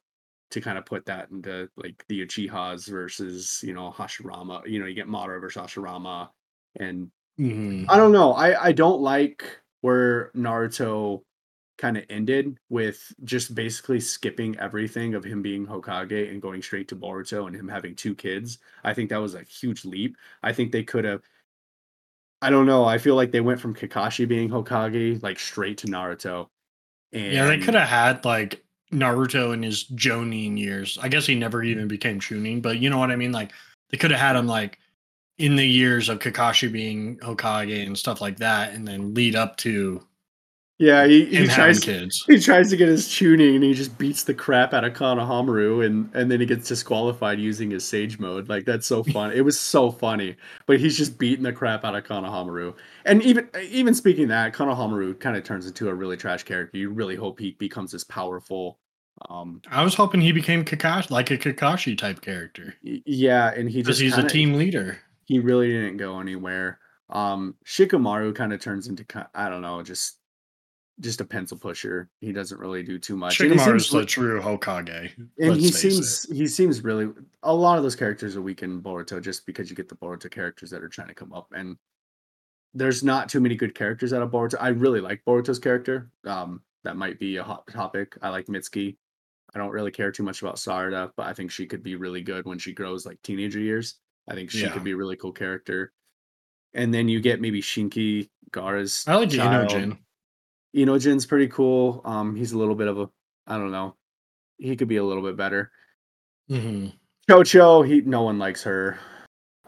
to kind of put that into like the Uchihas versus, you know, Hashirama. You know, you get Madara versus Hashirama. And Mhm. I don't know. I I don't like where Naruto kind of ended with just basically skipping everything of him being Hokage and going straight to Boruto and him having two kids. I think that was a huge leap. I think they could have I don't know. I feel like they went from Kakashi being Hokage like straight to Naruto. And Yeah, they could have had like Naruto in his Jonin years. I guess he never even mm-hmm. became Chunin, but you know what I mean? Like they could have had him like in the years of Kakashi being Hokage and stuff like that, and then lead up to Yeah, he, he tries kids. he tries to get his Chunin and he just beats the crap out of Konohamaru and and then he gets disqualified using his sage mode. Like that's so fun. it was so funny. But he's just beating the crap out of Konohamaru. And even even speaking of that, Konohamaru kind of turns into a really trash character. You really hope he becomes this powerful um I was hoping he became Kakashi, like a Kakashi type character, yeah, and he just he's kinda, a team leader. he really didn't go anywhere. Um Shikamaru kind of turns into I don't know, just just a pencil pusher. He doesn't really do too much. And he is seems the true Hokage. and he face it. seems he seems really a lot of those characters are weak in Boruto just because you get the Boruto characters that are trying to come up and there's not too many good characters out of Boruto. I really like Boruto's character. Um, that might be a hot topic. I like Mitsuki. I don't really care too much about Sarada, but I think she could be really good when she grows like teenager years. I think she Yeah. could be a really cool character. And then you get maybe Shinki Gaara's I like child. Inojin. Inojin's pretty cool. Um, he's a little bit of a I don't know. He could be a little bit better. hmm Chocho, he no one likes her.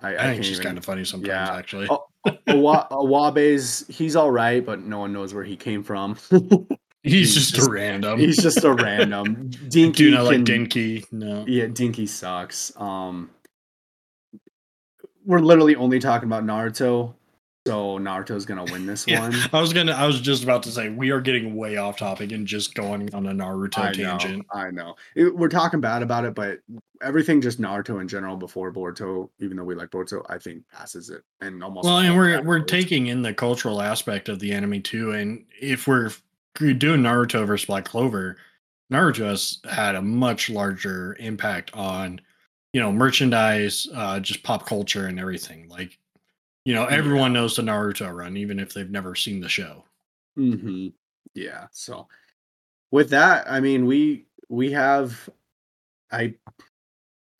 I, I, think she's even- kind of funny sometimes, yeah. actually. Oh, Awa- Awabe's he's all right, but no one knows where he came from. he's, he's just, just- a random. he's just a random. Dinky Do you not like Dinky. No. Yeah, Dinky sucks. Um, we're literally only talking about Naruto, so Naruto's gonna win this Yeah, one. I was gonna. I was just about to say we are getting way off topic and just going on a Naruto I know, tangent. I know. It- we're talking bad about it, but everything just Naruto in general before Boruto, even though we like Boruto, I think passes it and almost. Well, and we're we're taking in the cultural aspect of the anime too, and if we're doing Naruto versus Black Clover, Naruto has had a much larger impact on, you know, merchandise, uh, just pop culture and everything. Like, you know, everyone knows the Naruto run, even if they've never seen the show. hmm Yeah. So with that, I mean, we we have, I,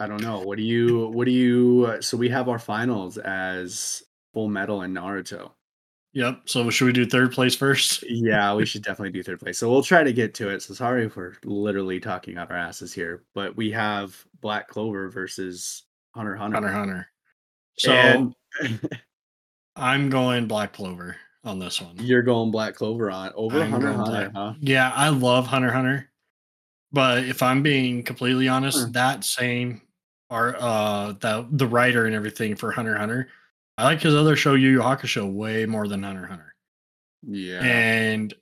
I don't know. What do you? What do you? uh, So we have our finals as Full Metal and Naruto. Yep. So should we do third place first? Yeah, we should definitely do third place. So we'll try to get to it. So sorry if we're literally talking out our asses here, but we have Black Clover versus Hunter Hunter. Hunter Hunter. So And I'm going Black Clover on this one. you're going Black Clover on over I'm Hunter Hunter, Black- huh? Yeah, I love Hunter Hunter. But if I'm being completely honest, Hmm. that same art uh the the writer and everything for Hunter Hunter, I like his other show, Yu Yu Hakusho, way more than Hunter Hunter. Yeah. And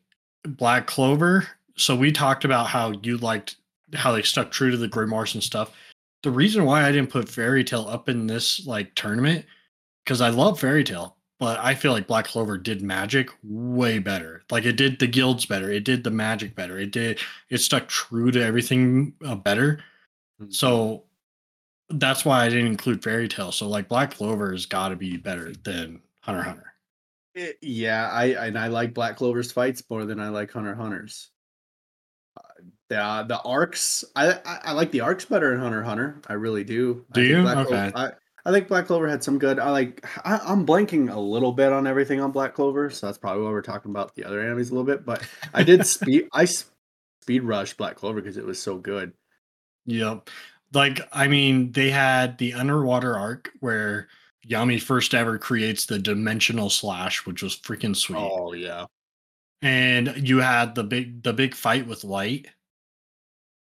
Black Clover. So we talked about how you liked how they stuck true to the grimoires and stuff. The reason why I didn't put Fairy Tail up in this like tournament, because I love Fairy Tail, but I feel like Black Clover did magic way better. Like it did the guilds better, it did the magic better, it did it stuck true to everything uh, better. Mhm. So that's why I didn't include Fairy Tail. So like Black Clover has got to be better than Hunter Hunter. It- yeah, I and I like Black Clover's fights more than I like Hunter Hunter's. Uh, the uh, the arcs, I, I I like the arcs better in Hunter Hunter. I really do. Do think you? Black Okay. I, I think Black Clover had some good. I like. I, I'm blanking a little bit on everything on Black Clover, so that's probably why we're talking about the other enemies a little bit. But I did speed. I speed rush Black Clover because it was so good. Yep. Like, I mean, they had the underwater arc where Yami first ever creates the dimensional slash, which was freaking sweet. Oh yeah. And you had the big the big fight with light,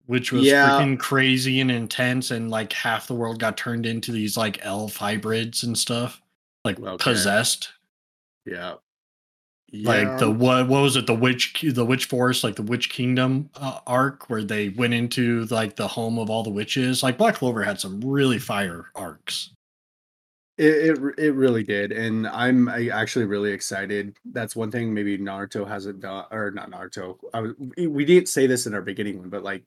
which was Yeah. freaking crazy and intense, and like half the world got turned into these like elf hybrids and stuff. Like Okay. possessed. Yeah. Like the what what was it, the witch the witch forest, like the witch kingdom uh, arc where they went into like the home of all the witches. Like Black Clover had some really fire arcs. It, it it really did, and I'm actually really excited. That's one thing maybe Naruto hasn't done, or not Naruto. I was, we- we didn't say this in our beginning one, but like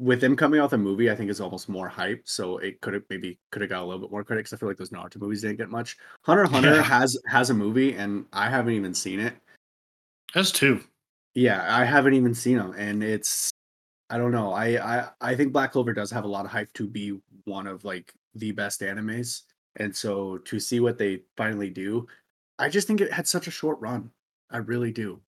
with them coming out the movie, I think is almost more hype. So it could have maybe could have got a little bit more credit. 'cause I feel like those Naruto movies didn't get much. Hunter Hunter Yeah. has has a movie, and I haven't even seen it. Has two. Yeah, I haven't even seen them, and it's I don't know. I I I think Black Clover does have a lot of hype to be one of like the best animes, and so to see what they finally do, I just think it had such a short run. I really do.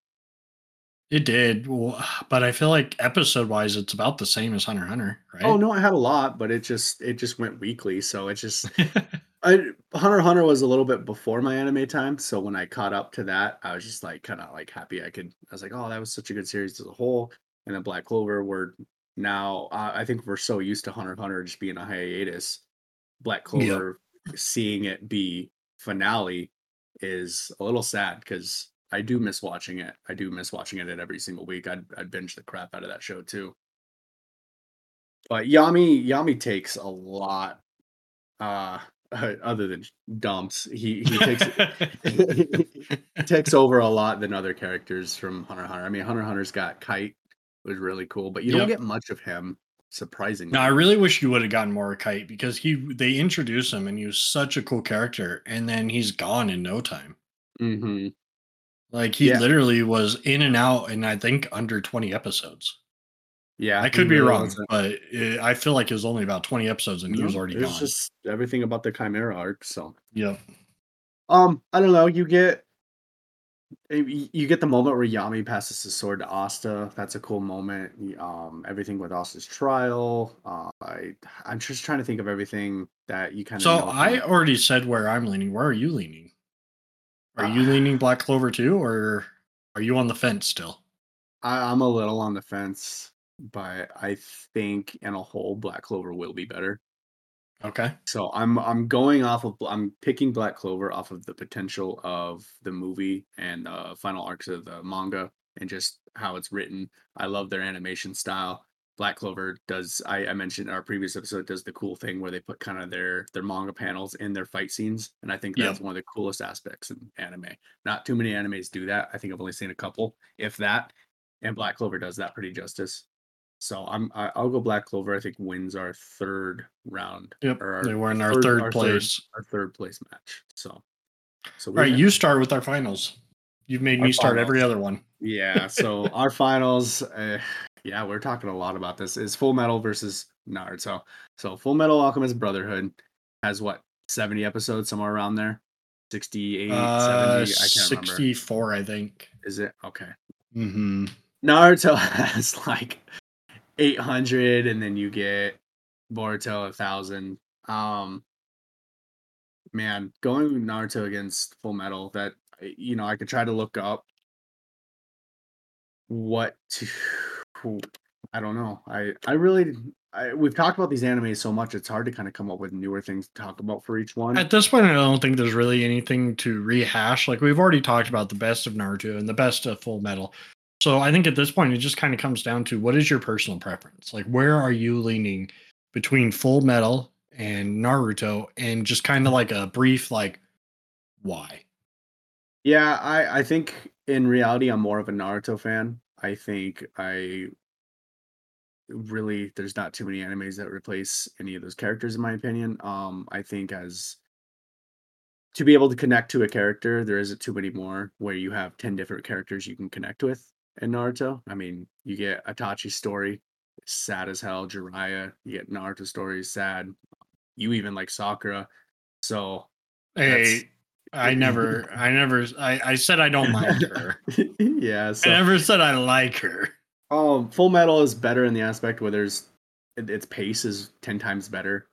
It did, well, but I feel like episode wise, it's about the same as Hunter Hunter, right? Oh no, I had a lot, but it just it just went weekly, so it just I Hunter Hunter was a little bit before my anime time, so when I caught up to that, I was just like kind of like happy I could. I was like, oh, that was such a good series as a whole. And then Black Clover, we're now uh, I think we're so used to Hunter Hunter just being a hiatus. Black Yep. Clover, seeing it be finale is a little sad because I do miss watching it. I do miss watching it every single week. I'd I'd binge the crap out of that show too. But Yami Yami takes a lot uh other than dumps. He he takes takes over a lot than other characters from Hunter Hunter. I mean Hunter Hunter's got Kite was really cool, but you don't get much of him surprisingly. No, I really wish you would have gotten more Kite because he they introduced him and he was such a cool character, and then he's gone in no time. hmm Like he Yeah. literally was in and out, in I think under twenty episodes. Yeah, I could be wrong, but it, I feel like it was only about twenty episodes and he was already gone. just everything about the Chimera arc. So Yep. Um, I don't know. You get eh, you get the moment where Yami passes the sword to Asta. That's a cool moment. Um, everything with Asta's trial. Uh, I I'm just trying to think of everything that you kind of. So I already said where I'm leaning. Where are you leaning? Are you leaning Black Clover too, or are you on the fence still? I, I'm a little on the fence, but I think in a whole, Black Clover will be better. Okay. So I'm I'm going off of I'm picking Black Clover off of the potential of the movie and uh, final arcs of the manga and just how it's written. I love their animation style. Black Clover does I, I mentioned in our previous episode does the cool thing where they put kind of their their manga panels in their fight scenes, and I think that's one of the coolest aspects in anime. Not too many animes do that. I think I've only seen a couple, if that. And Black Clover does that pretty justice. So I'm I, I'll go Black Clover. I think wins our third round. Yep. or They were in our third place. our third place match. So, so All right, you start with our finals. You've made Our me start every other one. yeah. So our finals, uh, yeah, we're talking a lot about this. Is Full Metal versus Naruto. So Full Metal Alchemist Brotherhood has what seventy episodes somewhere around there, 68, Uh, 70. I can't remember. 64, I think. Is it okay? Mm-hmm. Naruto has like 800 and then you get Boruto a thousand. Um man, going Naruto against Full Metal that you know, I could try to look up what to I don't know. I I really I, we've talked about these animes so much it's hard to kind of come up with newer things to talk about for each one. At this point, I don't think there's really anything to rehash. Like we've already talked about the best of Naruto and the best of Full Metal. So I think at this point, it just kind of comes down to what is your personal preference? Like where are you leaning between Full Metal and Naruto, and just kind of like a brief like why? Yeah, I I think in reality I'm more of a Naruto fan. I think I really there's not too many animes that replace any of those characters in my opinion. Um I think as to be able to connect to a character, there isn't too many more where you have 10 different characters you can connect with in Naruto. I mean, you get Itachi's story, sad as hell, Jiraiya, you get Naruto story, sad. You even like Sakura. So Hey, I never, I never, I, I said I don't like her. yeah, I never said I like her. Um, Full Metal is better in the aspect where there's it, its pace is ten times better.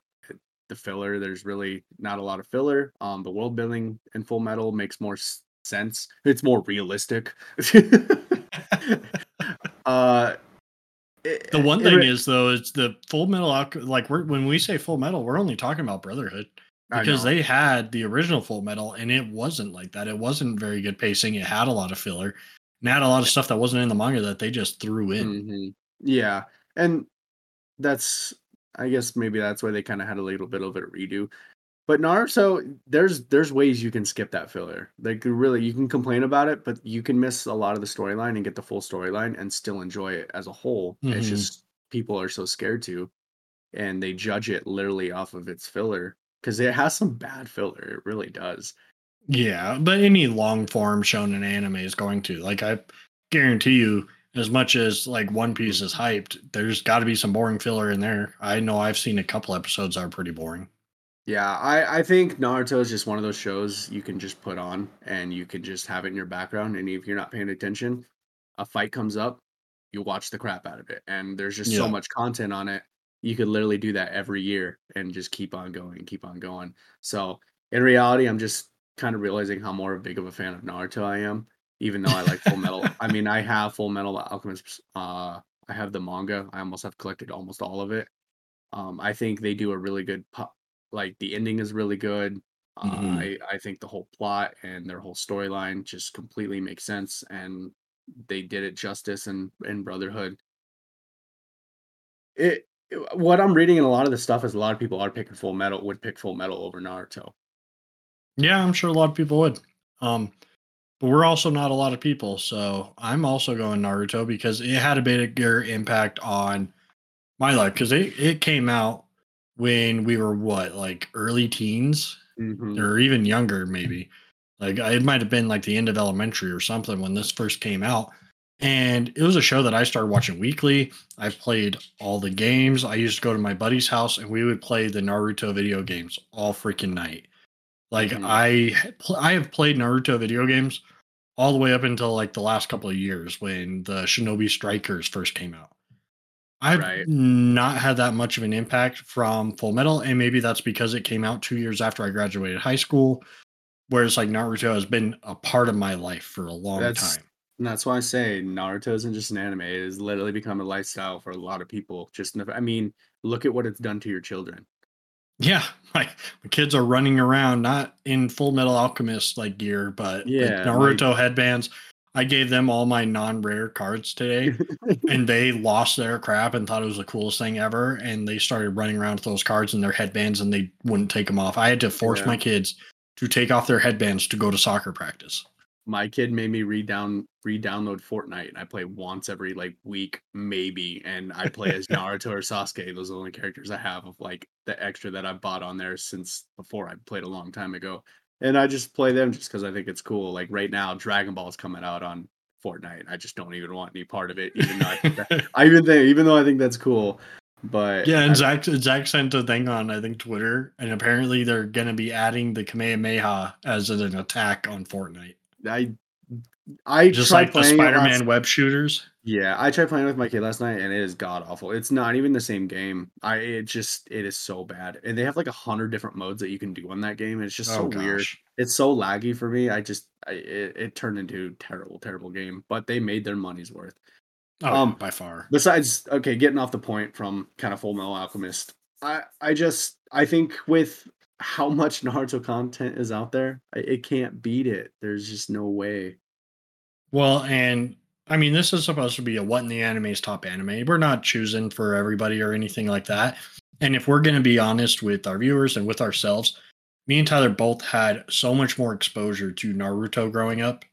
The filler, there's really not a lot of filler. Um, the world building in Full Metal makes more s- sense. It's more realistic. uh, it- The one thing re- is though, it's the Full Metal. Like we're when we say Full Metal, we're only talking about Brotherhood because they had the original Full Metal, and it wasn't like that. It wasn't very good pacing. It had a lot of filler, and had a lot of stuff that wasn't in the manga that they just threw in. Mhm. Yeah, and that's I guess maybe that's why they kind of had a little bit of a redo. But Naruto, there's there's ways you can skip that filler. Like really, you can complain about it, but you can miss a lot of the storyline and get the full storyline and still enjoy it as a whole. It's Mhm. just people are so scared to, and they judge it literally off of its filler because it has some bad filler. It really does. Yeah, but any long form shown in anime is going to. Like I guarantee you, as much as like One Piece is hyped, there's got to be some boring filler in there. I know I've seen a couple episodes that are pretty boring. Yeah, I, I think Naruto is just one of those shows you can just put on and you can just have it in your background. And if you're not paying attention, a fight comes up, you watch the crap out of it. And there's just so much content on it. You could literally do that every year and just keep on going, keep on going. So in reality, I'm just kind of realizing how more of a big of a fan of Naruto I am, even though I like Full Metal. I mean, I have Full Metal Alchemist. Uh, I have the manga. I almost have collected almost all of it. Um, I think they do a really good like the ending is really good. Uh, Mhm. I I think the whole plot and their whole storyline just completely makes sense, and they did it justice and in Brotherhood. It- what I'm reading in a lot of the stuff is a lot of people are picking Full Metal would pick Full Metal over Naruto. Yeah, I'm sure a lot of people would. Um, but we're also not a lot of people, so I'm also going Naruto because it had a bigger impact on my life because it, it came out when we were what like early teens Mhm. or even younger maybe like it might have been like the end of elementary or something when this first came out and it was a show that i started watching weekly i've played all the games i used to go to my buddy's house and we would play the naruto video games all freaking night like Mhm. i i have played naruto video games all the way up until like the last couple of years when the Shinobi Strikers first came out. I've Right. not had that much of an impact from Full Metal, and maybe that's because it came out two years after I graduated high school. Whereas like Naruto has been a part of my life for a long That's- time. And that's why I say Naruto isn't just an anime. It has literally become a lifestyle for a lot of people. Just, the- I mean, look at what it's done to your children. Yeah, my, my kids are running around not in Full Metal Alchemist like gear, but Yeah, Naruto headbands. I gave them all my non-rare cards today, and they lost their crap and thought it was the coolest thing ever. And they started running around with those cards and their headbands, and they wouldn't take them off. I had to force Yeah. my kids to take off their headbands to go to soccer practice. My kid made me re-down re-download Fortnite, and I play once every like week, maybe. And I play as Naruto or Sasuke. Those are the only characters I have of like the extra that I bought on there since before I played a long time ago. And I just play them just because I think it's cool. Like right now, Dragon Ball is coming out on Fortnite. I just don't even want any part of it, even though I, think that, I even think, even though I think that's cool. But Yeah, and I- Zach Zach sent a thing on I think Twitter, and apparently they're gonna be adding the Kamehameha as an attack on Fortnite, I I just tried like the Spider-Man web shooters. Yeah, I tried playing with my kid last night, and it is god awful. It's not even the same game. I it just it is so bad, and they have like a hundred different modes that you can do on that game. It's just so weird. Oh. It's so laggy for me. I just I, it, it turned into terrible, terrible game. But they made their money's worth. Oh, Um, by far. Besides, okay, getting off the point from kind of Full Metal Alchemist, I I just I think with how much Naruto content is out there, it can't beat it. There's just no way. Well, and I mean, this is supposed to be a what in the anime's top anime. We're not choosing for everybody or anything like that. And if we're going to be honest with our viewers and with ourselves, me and Tyler both had so much more exposure to Naruto growing up.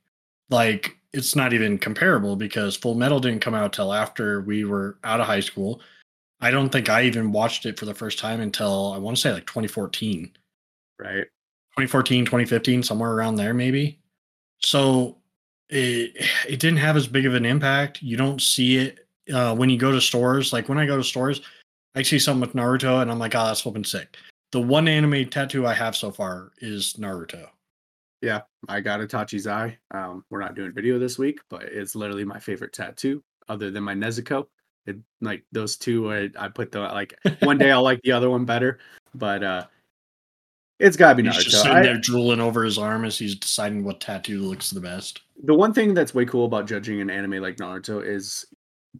Like, it's not even comparable because Full Metal didn't come out till after we were out of high school. I don't think I even watched it for the first time until I want to say like 2014. Right? 2014 2015 somewhere around there maybe so it it didn't have as big of an impact you don't see it uh, when you go to stores like when i go to stores i see something with naruto and i'm like oh that's flipping sick the one anime tattoo i have so far is naruto Yeah, I got Itachi's eye. Um, we're not doing video this week, but it's literally my favorite tattoo, other than my Nezuko. It like those two. I, I put the like one day I'll like the other one better, but uh, it's gotta be he's just Naruto. sitting I- there drooling over his arm as he's deciding what tattoo looks the best the one thing that's way cool about judging an anime like Naruto is,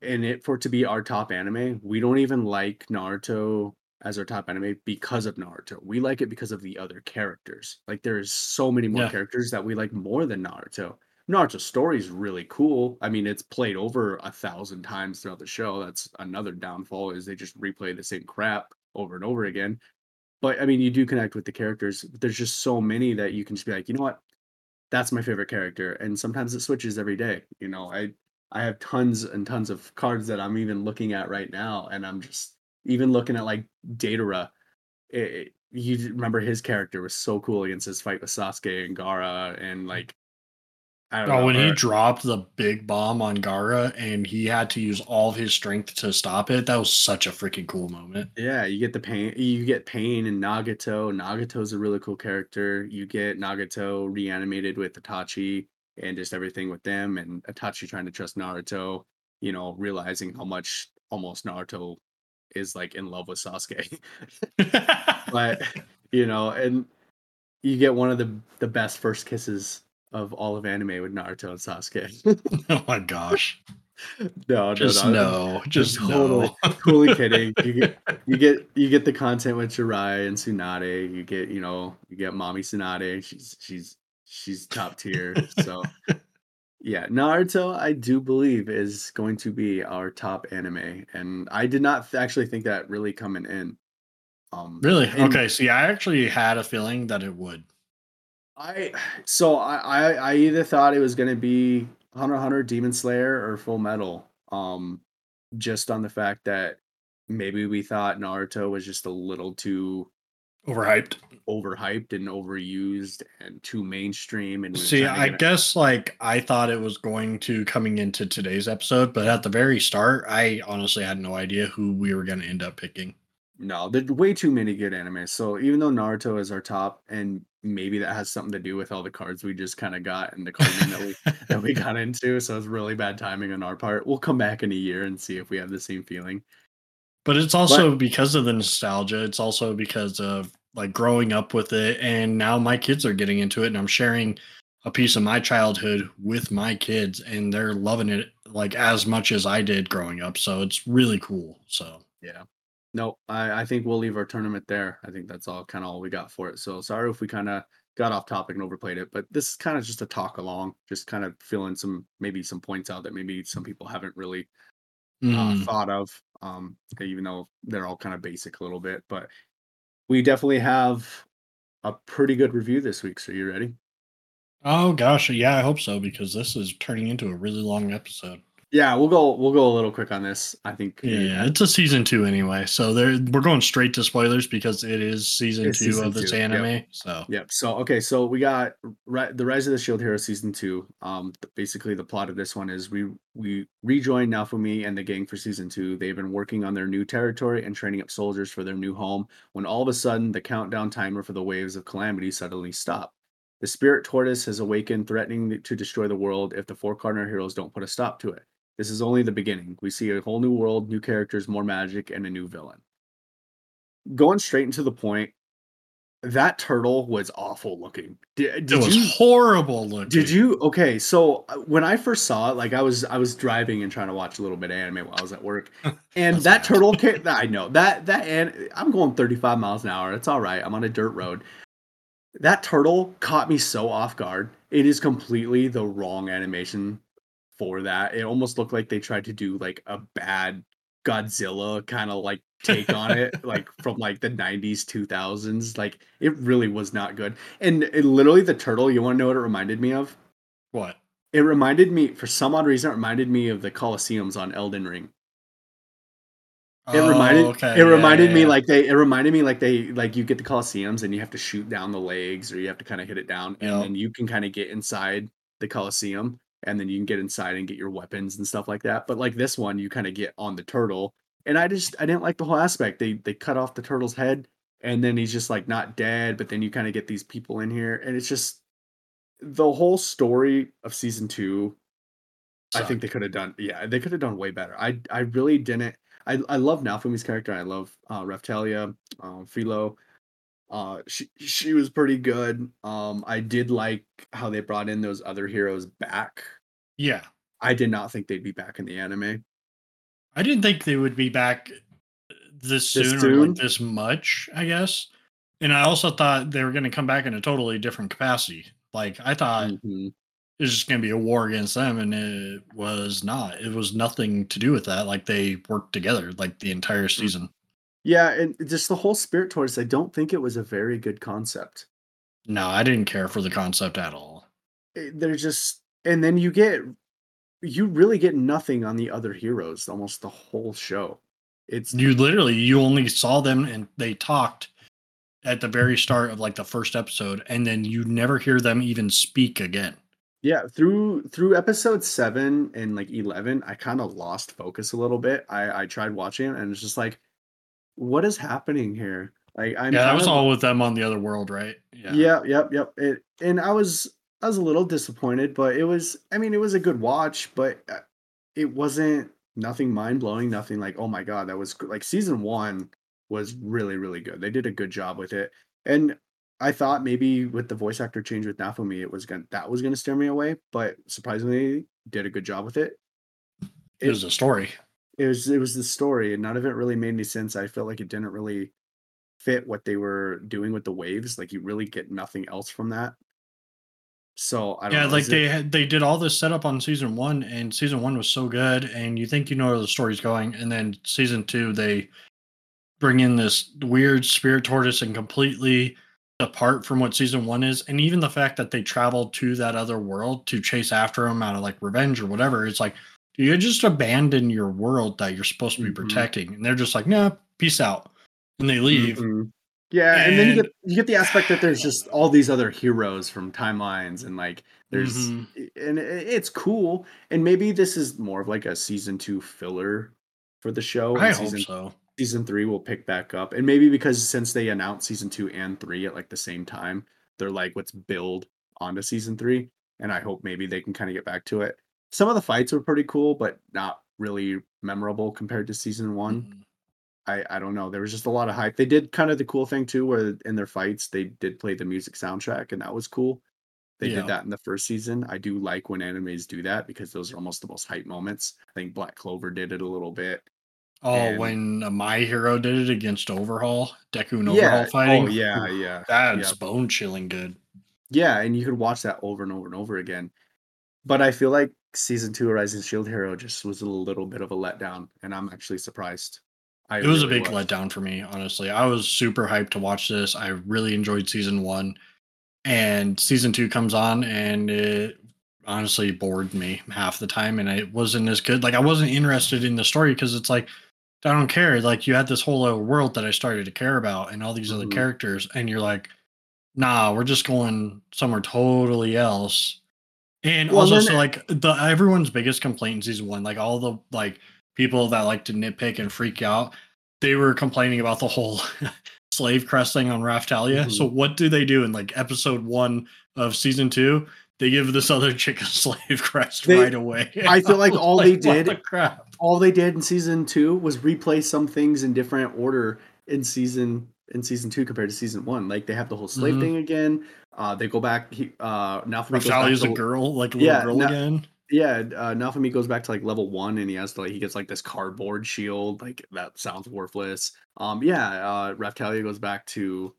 in it for it to be our top anime, we don't even like Naruto as our top anime because of Naruto. We like it because of the other characters. Like there's so many more Yeah. characters that we like more than Naruto. Naruto's story is really cool. I mean, it's played over a thousand times throughout the show. That's another downfall is they just replay the same crap over and over again. But I mean, you do connect with the characters. There's just so many that you can just be like, you know what? That's my favorite character. And sometimes it switches every day. You know, I I have tons and tons of cards that I'm even looking at right now, and I'm just even looking at like Deidara. It, it- you remember his character was so cool against his fight with Sasuke and Gaara, and like oh know. when he dropped the big bomb on gaara and he had to use all of his strength to stop it that was such a freaking cool moment Yeah, you get the pain. You get pain in Nagato. Nagato's a really cool character. You get Nagato reanimated with Itachi and just everything with them, and Itachi trying to trust Naruto. You know, realizing how much almost Naruto is like in love with Sasuke. but you know, and you get one of the the best first kisses of all of anime with Naruto and Sasuke. oh my gosh no, no, just no. no just totally, no totally kidding. You get you get you get the content with Jirai and Tsunade. You get you know you get Mommy Tsunade. She's she's she's top tier. So yeah, Naruto I do believe is going to be our top anime, and I did not actually think that really coming in. Um, Really? okay. See, I actually had a feeling that it would. I so I, I I either thought it was gonna be Hunter Hunter, Demon Slayer, or Full Metal. Um, just on the fact that maybe we thought Naruto was just a little too Overhyped. overhyped and overused and too mainstream. And See, to I a- guess like I thought it was going to coming into today's episode, but at the very start, I honestly had no idea who we were going to end up picking. No, there's way too many good anime. So even though Naruto is our top, and maybe that has something to do with all the cards we just kind of got and the card that we that we got into, so it's really bad timing on our part. We'll come back in a year and see if we have the same feeling. But it's also because of the nostalgia. It's also because of like growing up with it, and now my kids are getting into it, and I'm sharing a piece of my childhood with my kids, and they're loving it like as much as I did growing up. So it's really cool. So Yeah. No, I, I think we'll leave our tournament there. I think that's all kind of all we got for it. So sorry if we kind of got off topic and overplayed it, but this is kind of just a talk along, just kind of filling some maybe some points out that maybe some people haven't really uh, mm, thought of, um, even though they're all kind of basic a little bit. But we definitely have a pretty good review this week. So you ready? oh gosh, yeah, I hope so because this is turning into a really long episode. Yeah, we'll go. We'll go a little quick on this. I think. Yeah, it's a season two anyway, so there we're going straight to spoilers because it is season It's two season of this two, yep. anime. So Yep. So okay, so we got Ri- the Rise of the Shield Hero season two. Um, basically the plot of this one is we we rejoin Naofumi and the gang for season two. They've been working on their new territory and training up soldiers for their new home. When all of a sudden the countdown timer for the waves of calamity suddenly stopped. The spirit tortoise has awakened, threatening to destroy the world if the four cardinal heroes don't put a stop to it. This is only the beginning. We see a whole new world, new characters, more magic, and a new villain. Going straight into the point, that turtle was awful looking. Did, it was you horrible looking. did you okay, so uh, when I first saw it, like I was I was driving and trying to watch a little bit of anime while I was at work. And that bad. turtle ca- I know. That that and I'm going 35 miles an hour. It's all right. I'm on a dirt road. That turtle caught me so off guard. It is completely the wrong animation for that. It almost looked like they tried to do like a bad Godzilla kind of like take on it, like from like the 90s, 2000s. Like it really was not good. And it, literally, the turtle, you want to know what it reminded me of? What? It reminded me, for some odd reason, it reminded me of the Colosseums on Elden Ring. It reminded Oh, okay, it yeah, reminded yeah, me yeah. like they it reminded me like they like you get the Colosseums and you have to shoot down the legs or you have to kind of hit it down and then you can kind of get inside the Colosseum and then you can get inside and get your weapons and stuff like that. But like this one, you kind of get on the turtle. And I just I didn't like the whole aspect. They they cut off the turtle's head and then he's just like not dead, but then you kind of get these people in here and it's just the whole story of season two I think they could have done. Yeah, they could have done way better. I I really didn't. I I love Naofumi's character. I love uh, Raphtalia, um, Filo. Uh, she she was pretty good. Um, I did like how they brought in those other heroes back. Yeah. I did not think they'd be back in the anime. I didn't think they would be back this soon, This or like this much, I guess. And I also thought they were going to come back in a totally different capacity. Like I thought Mhm. it was just going to be a war against them, and it was not. It was nothing to do with that. Like they worked together like the entire season. Yeah, and just the whole spirit tortoise. I don't think it was a very good concept. No, I didn't care for the concept at all. Eh, they're just, and then you get, you really get nothing on the other heroes. Almost the whole show. It's You literally you only saw them and they talked at the very start of like the first episode, and then you never hear them even speak again. Yeah, through through episode seven and like eleven, I kind of lost focus a little bit. I I tried watching it and it's just like, what is happening here? Like I'm yeah, that was of- all with them on the other world, right? Yeah, yep, yep. It and I was I was a little disappointed, but it was I mean it was a good watch, but uh, it wasn't nothing mind blowing, nothing like oh my god that was like season one was really really good. They did a good job with it, and I thought maybe with the voice actor change with Naofumi, it was gonna that was gonna steer me away, but surprisingly did a good job with it. It was a story. It was it was the story, and none of it really made any sense. I felt like it didn't really fit what they were doing with the waves. Like you really get nothing else from that. So I don't Yeah, know. like is it- they had they did all this setup on season one, and season one was so good, and you think you know where the story's going, and then season two they bring in this weird spirit tortoise and completely apart from what season one is, and even the fact that they traveled to that other world to chase after him out of like revenge or whatever. It's like you just abandon your world that you're supposed to be Mhm. protecting, and they're just like, nah, peace out, and they leave. Mhm. Yeah, and, then you get you get the aspect that there's just all these other heroes from timelines and like there's Mhm. and it's cool. And maybe this is more of like a season two filler for the show. I and hope season so. season three will pick back up, and maybe because since they announced season two and three at like the same time, they're like, let's build onto season three, and I hope maybe they can kind of get back to it. Some of the fights were pretty cool, but not really memorable compared to season one. Mhm. I I don't know. There was just a lot of hype. They did kind of the cool thing too, where in their fights they did play the music soundtrack, and that was cool. They Yeah. did that in the first season. I do like when animes do that because those are almost the most hype moments. I think Black Clover did it a little bit. Oh, And- when uh, my hero did it against Overhaul, Deku and yeah. Overhaul fighting. Oh yeah, yeah. That's yeah. bone chilling good. Yeah, and you could watch that over and over and over again. But I feel like season two of Rising Shield Hero just was a little bit of a letdown, and I'm actually surprised. I It was a really big letdown for me, honestly. I was super hyped to watch this. I really enjoyed season one. And season two comes on and it honestly bored me half the time and it wasn't as good. Like I wasn't interested in the story because it's like I don't care. Like you had this whole other world that I started to care about and all these other Mhm. characters, and you're like, nah, we're just going somewhere totally else. And Well, also, so like the everyone's biggest complaint in season one, like all the like people that like to nitpick and freak out, they were complaining about the whole slave crest thing on Raphtalia. So mm-hmm. what do they do in like episode one of season two? They give this other chick a slave crest They- right away. I feel like all they did- the crap. all they did in season two was replay some things in different order in season in season two compared to season one. Like they have the whole slave Mhm. thing again. Uh, they go back. He, uh, back Raphtalia's a girl, like a Yeah, girl no- again. Yeah, uh, Naofumi goes back to like level one, and he has to like he gets like this cardboard shield. Like that sounds worthless. Um, yeah, uh, Raphtalia goes back to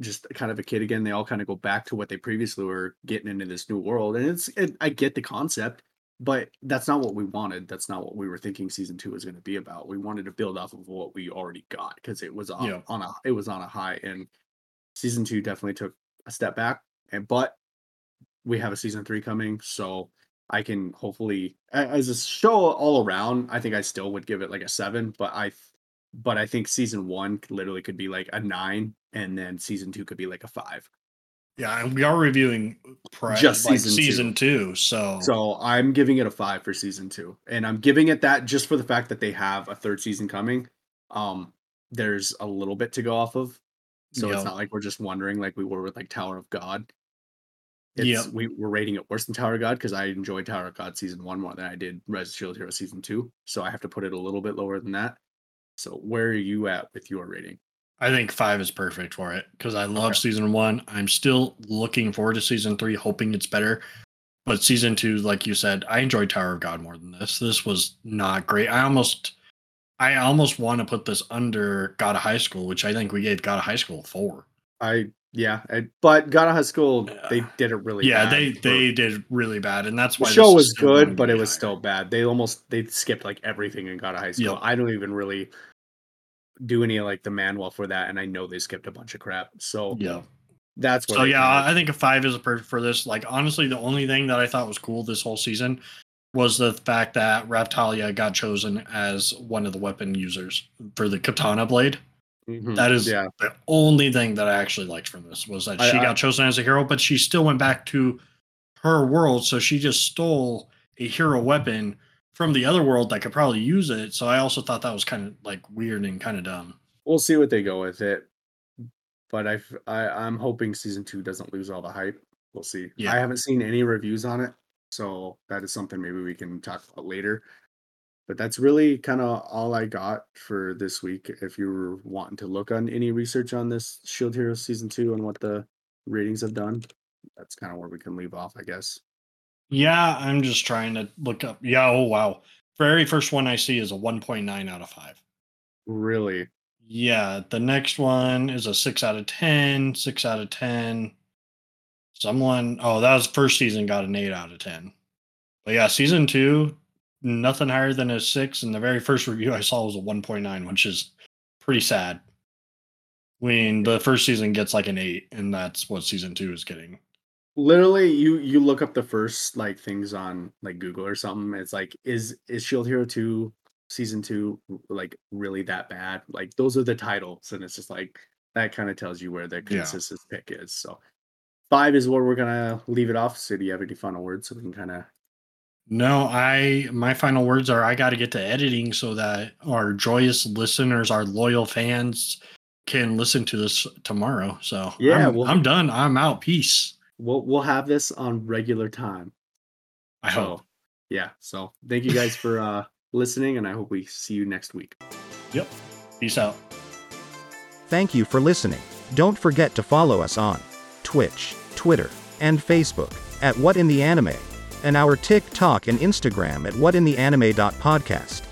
just kind of a kid again. They all kind of go back to what they previously were getting into this new world, and it's it, I get the concept, but that's not what we wanted. That's not what we were thinking season two was going to be about. We wanted to build off of what we already got because it was on, Yeah. on a it was on a high, and season two definitely took a step back. And but we have a season three coming, so I can hopefully as a show all around. I think I still would give it like a seven, but I, but I think season one literally could be like a nine, and then season two could be like a five. Yeah, and we are reviewing Just like season two. season two. So, So I'm giving it a five for season two, and I'm giving it that just for the fact that they have a third season coming. Um, there's a little bit to go off of, so Yeah. it's not like we're just wondering like we were with like Tower of God. Yep. we, we're rating it worse than Tower of God because I enjoyed Tower of God season one more than I did Res Shield Hero season two. So I have to put it a little bit lower than that. So where are you at with your rating? I think five is perfect for it because I love Okay. season one. I'm still looking forward to season three, hoping it's better. But season two, like you said, I enjoyed Tower of God more than this. This was not great. I almost, I almost want to put this under God of High School, which I think we gave God of High School four. I yeah, I, but God of High School they did it really yeah, bad they they did really bad, and that's why the show was still going to good, but it was higher. still bad. They almost they skipped like everything and God of high school. Yep. I don't even really do any like the manual for that, and I know they skipped a bunch of crap. So Yeah. that's what. So yeah, I think a five is a perfect for this. Like honestly, the only thing that I thought was cool this whole season was the fact that Raphtalia got chosen as one of the weapon users for the katana blade. Mm-hmm. That is yeah, the only thing that I actually liked from this was that I- she I- got chosen as a hero, but she still went back to her world, so she just stole a hero weapon from the other world that could probably use it. So I also thought that was kind of like weird and kind of dumb. we'll see what they go with it. But I I'm hoping season two doesn't lose all the hype. We'll see. Yeah. I haven't seen any reviews on it, so that is something maybe we can talk about later. But that's really kind of all I got for this week. If you were wanting to look on any research on this Shield Hero season two and what the ratings have done, that's kind of where we can leave off, I guess. Yeah, I'm just trying to look up. Yeah, oh wow. Very first one I see is a 1.9 out of 5. Really, Yeah, the next one is a 6 out of 10, 6 out of 10. Someone, oh, that was first season got an 8 out of 10. But yeah, season 2 nothing higher than a 6 and the very first review I saw was a 1.9, which is pretty sad. When the first season gets like an 8 and that's what season 2 is getting. Literally, you you look up the first like things on like Google or something. It's like, is is Shield Hero two season two like really that bad? Like those are the titles, and it's just like that kind of tells you where the Yeah. consensus pick is. So five is where we're gonna leave it off. So do you have any final words so we can kind of No, I my final words are I got to get to editing so that our joyous listeners, our loyal fans, can listen to this tomorrow. So Yeah, I'm, well- I'm done. I'm out. Peace. We'll we'll have this on regular time. I hope. So, yeah. So thank you guys for uh listening, and I hope we see you next week. Yep. Peace out. Thank you for listening. Don't forget to follow us on Twitch, Twitter, and Facebook at What in the Anime, and our TikTok and Instagram at whatintheanime.podcast.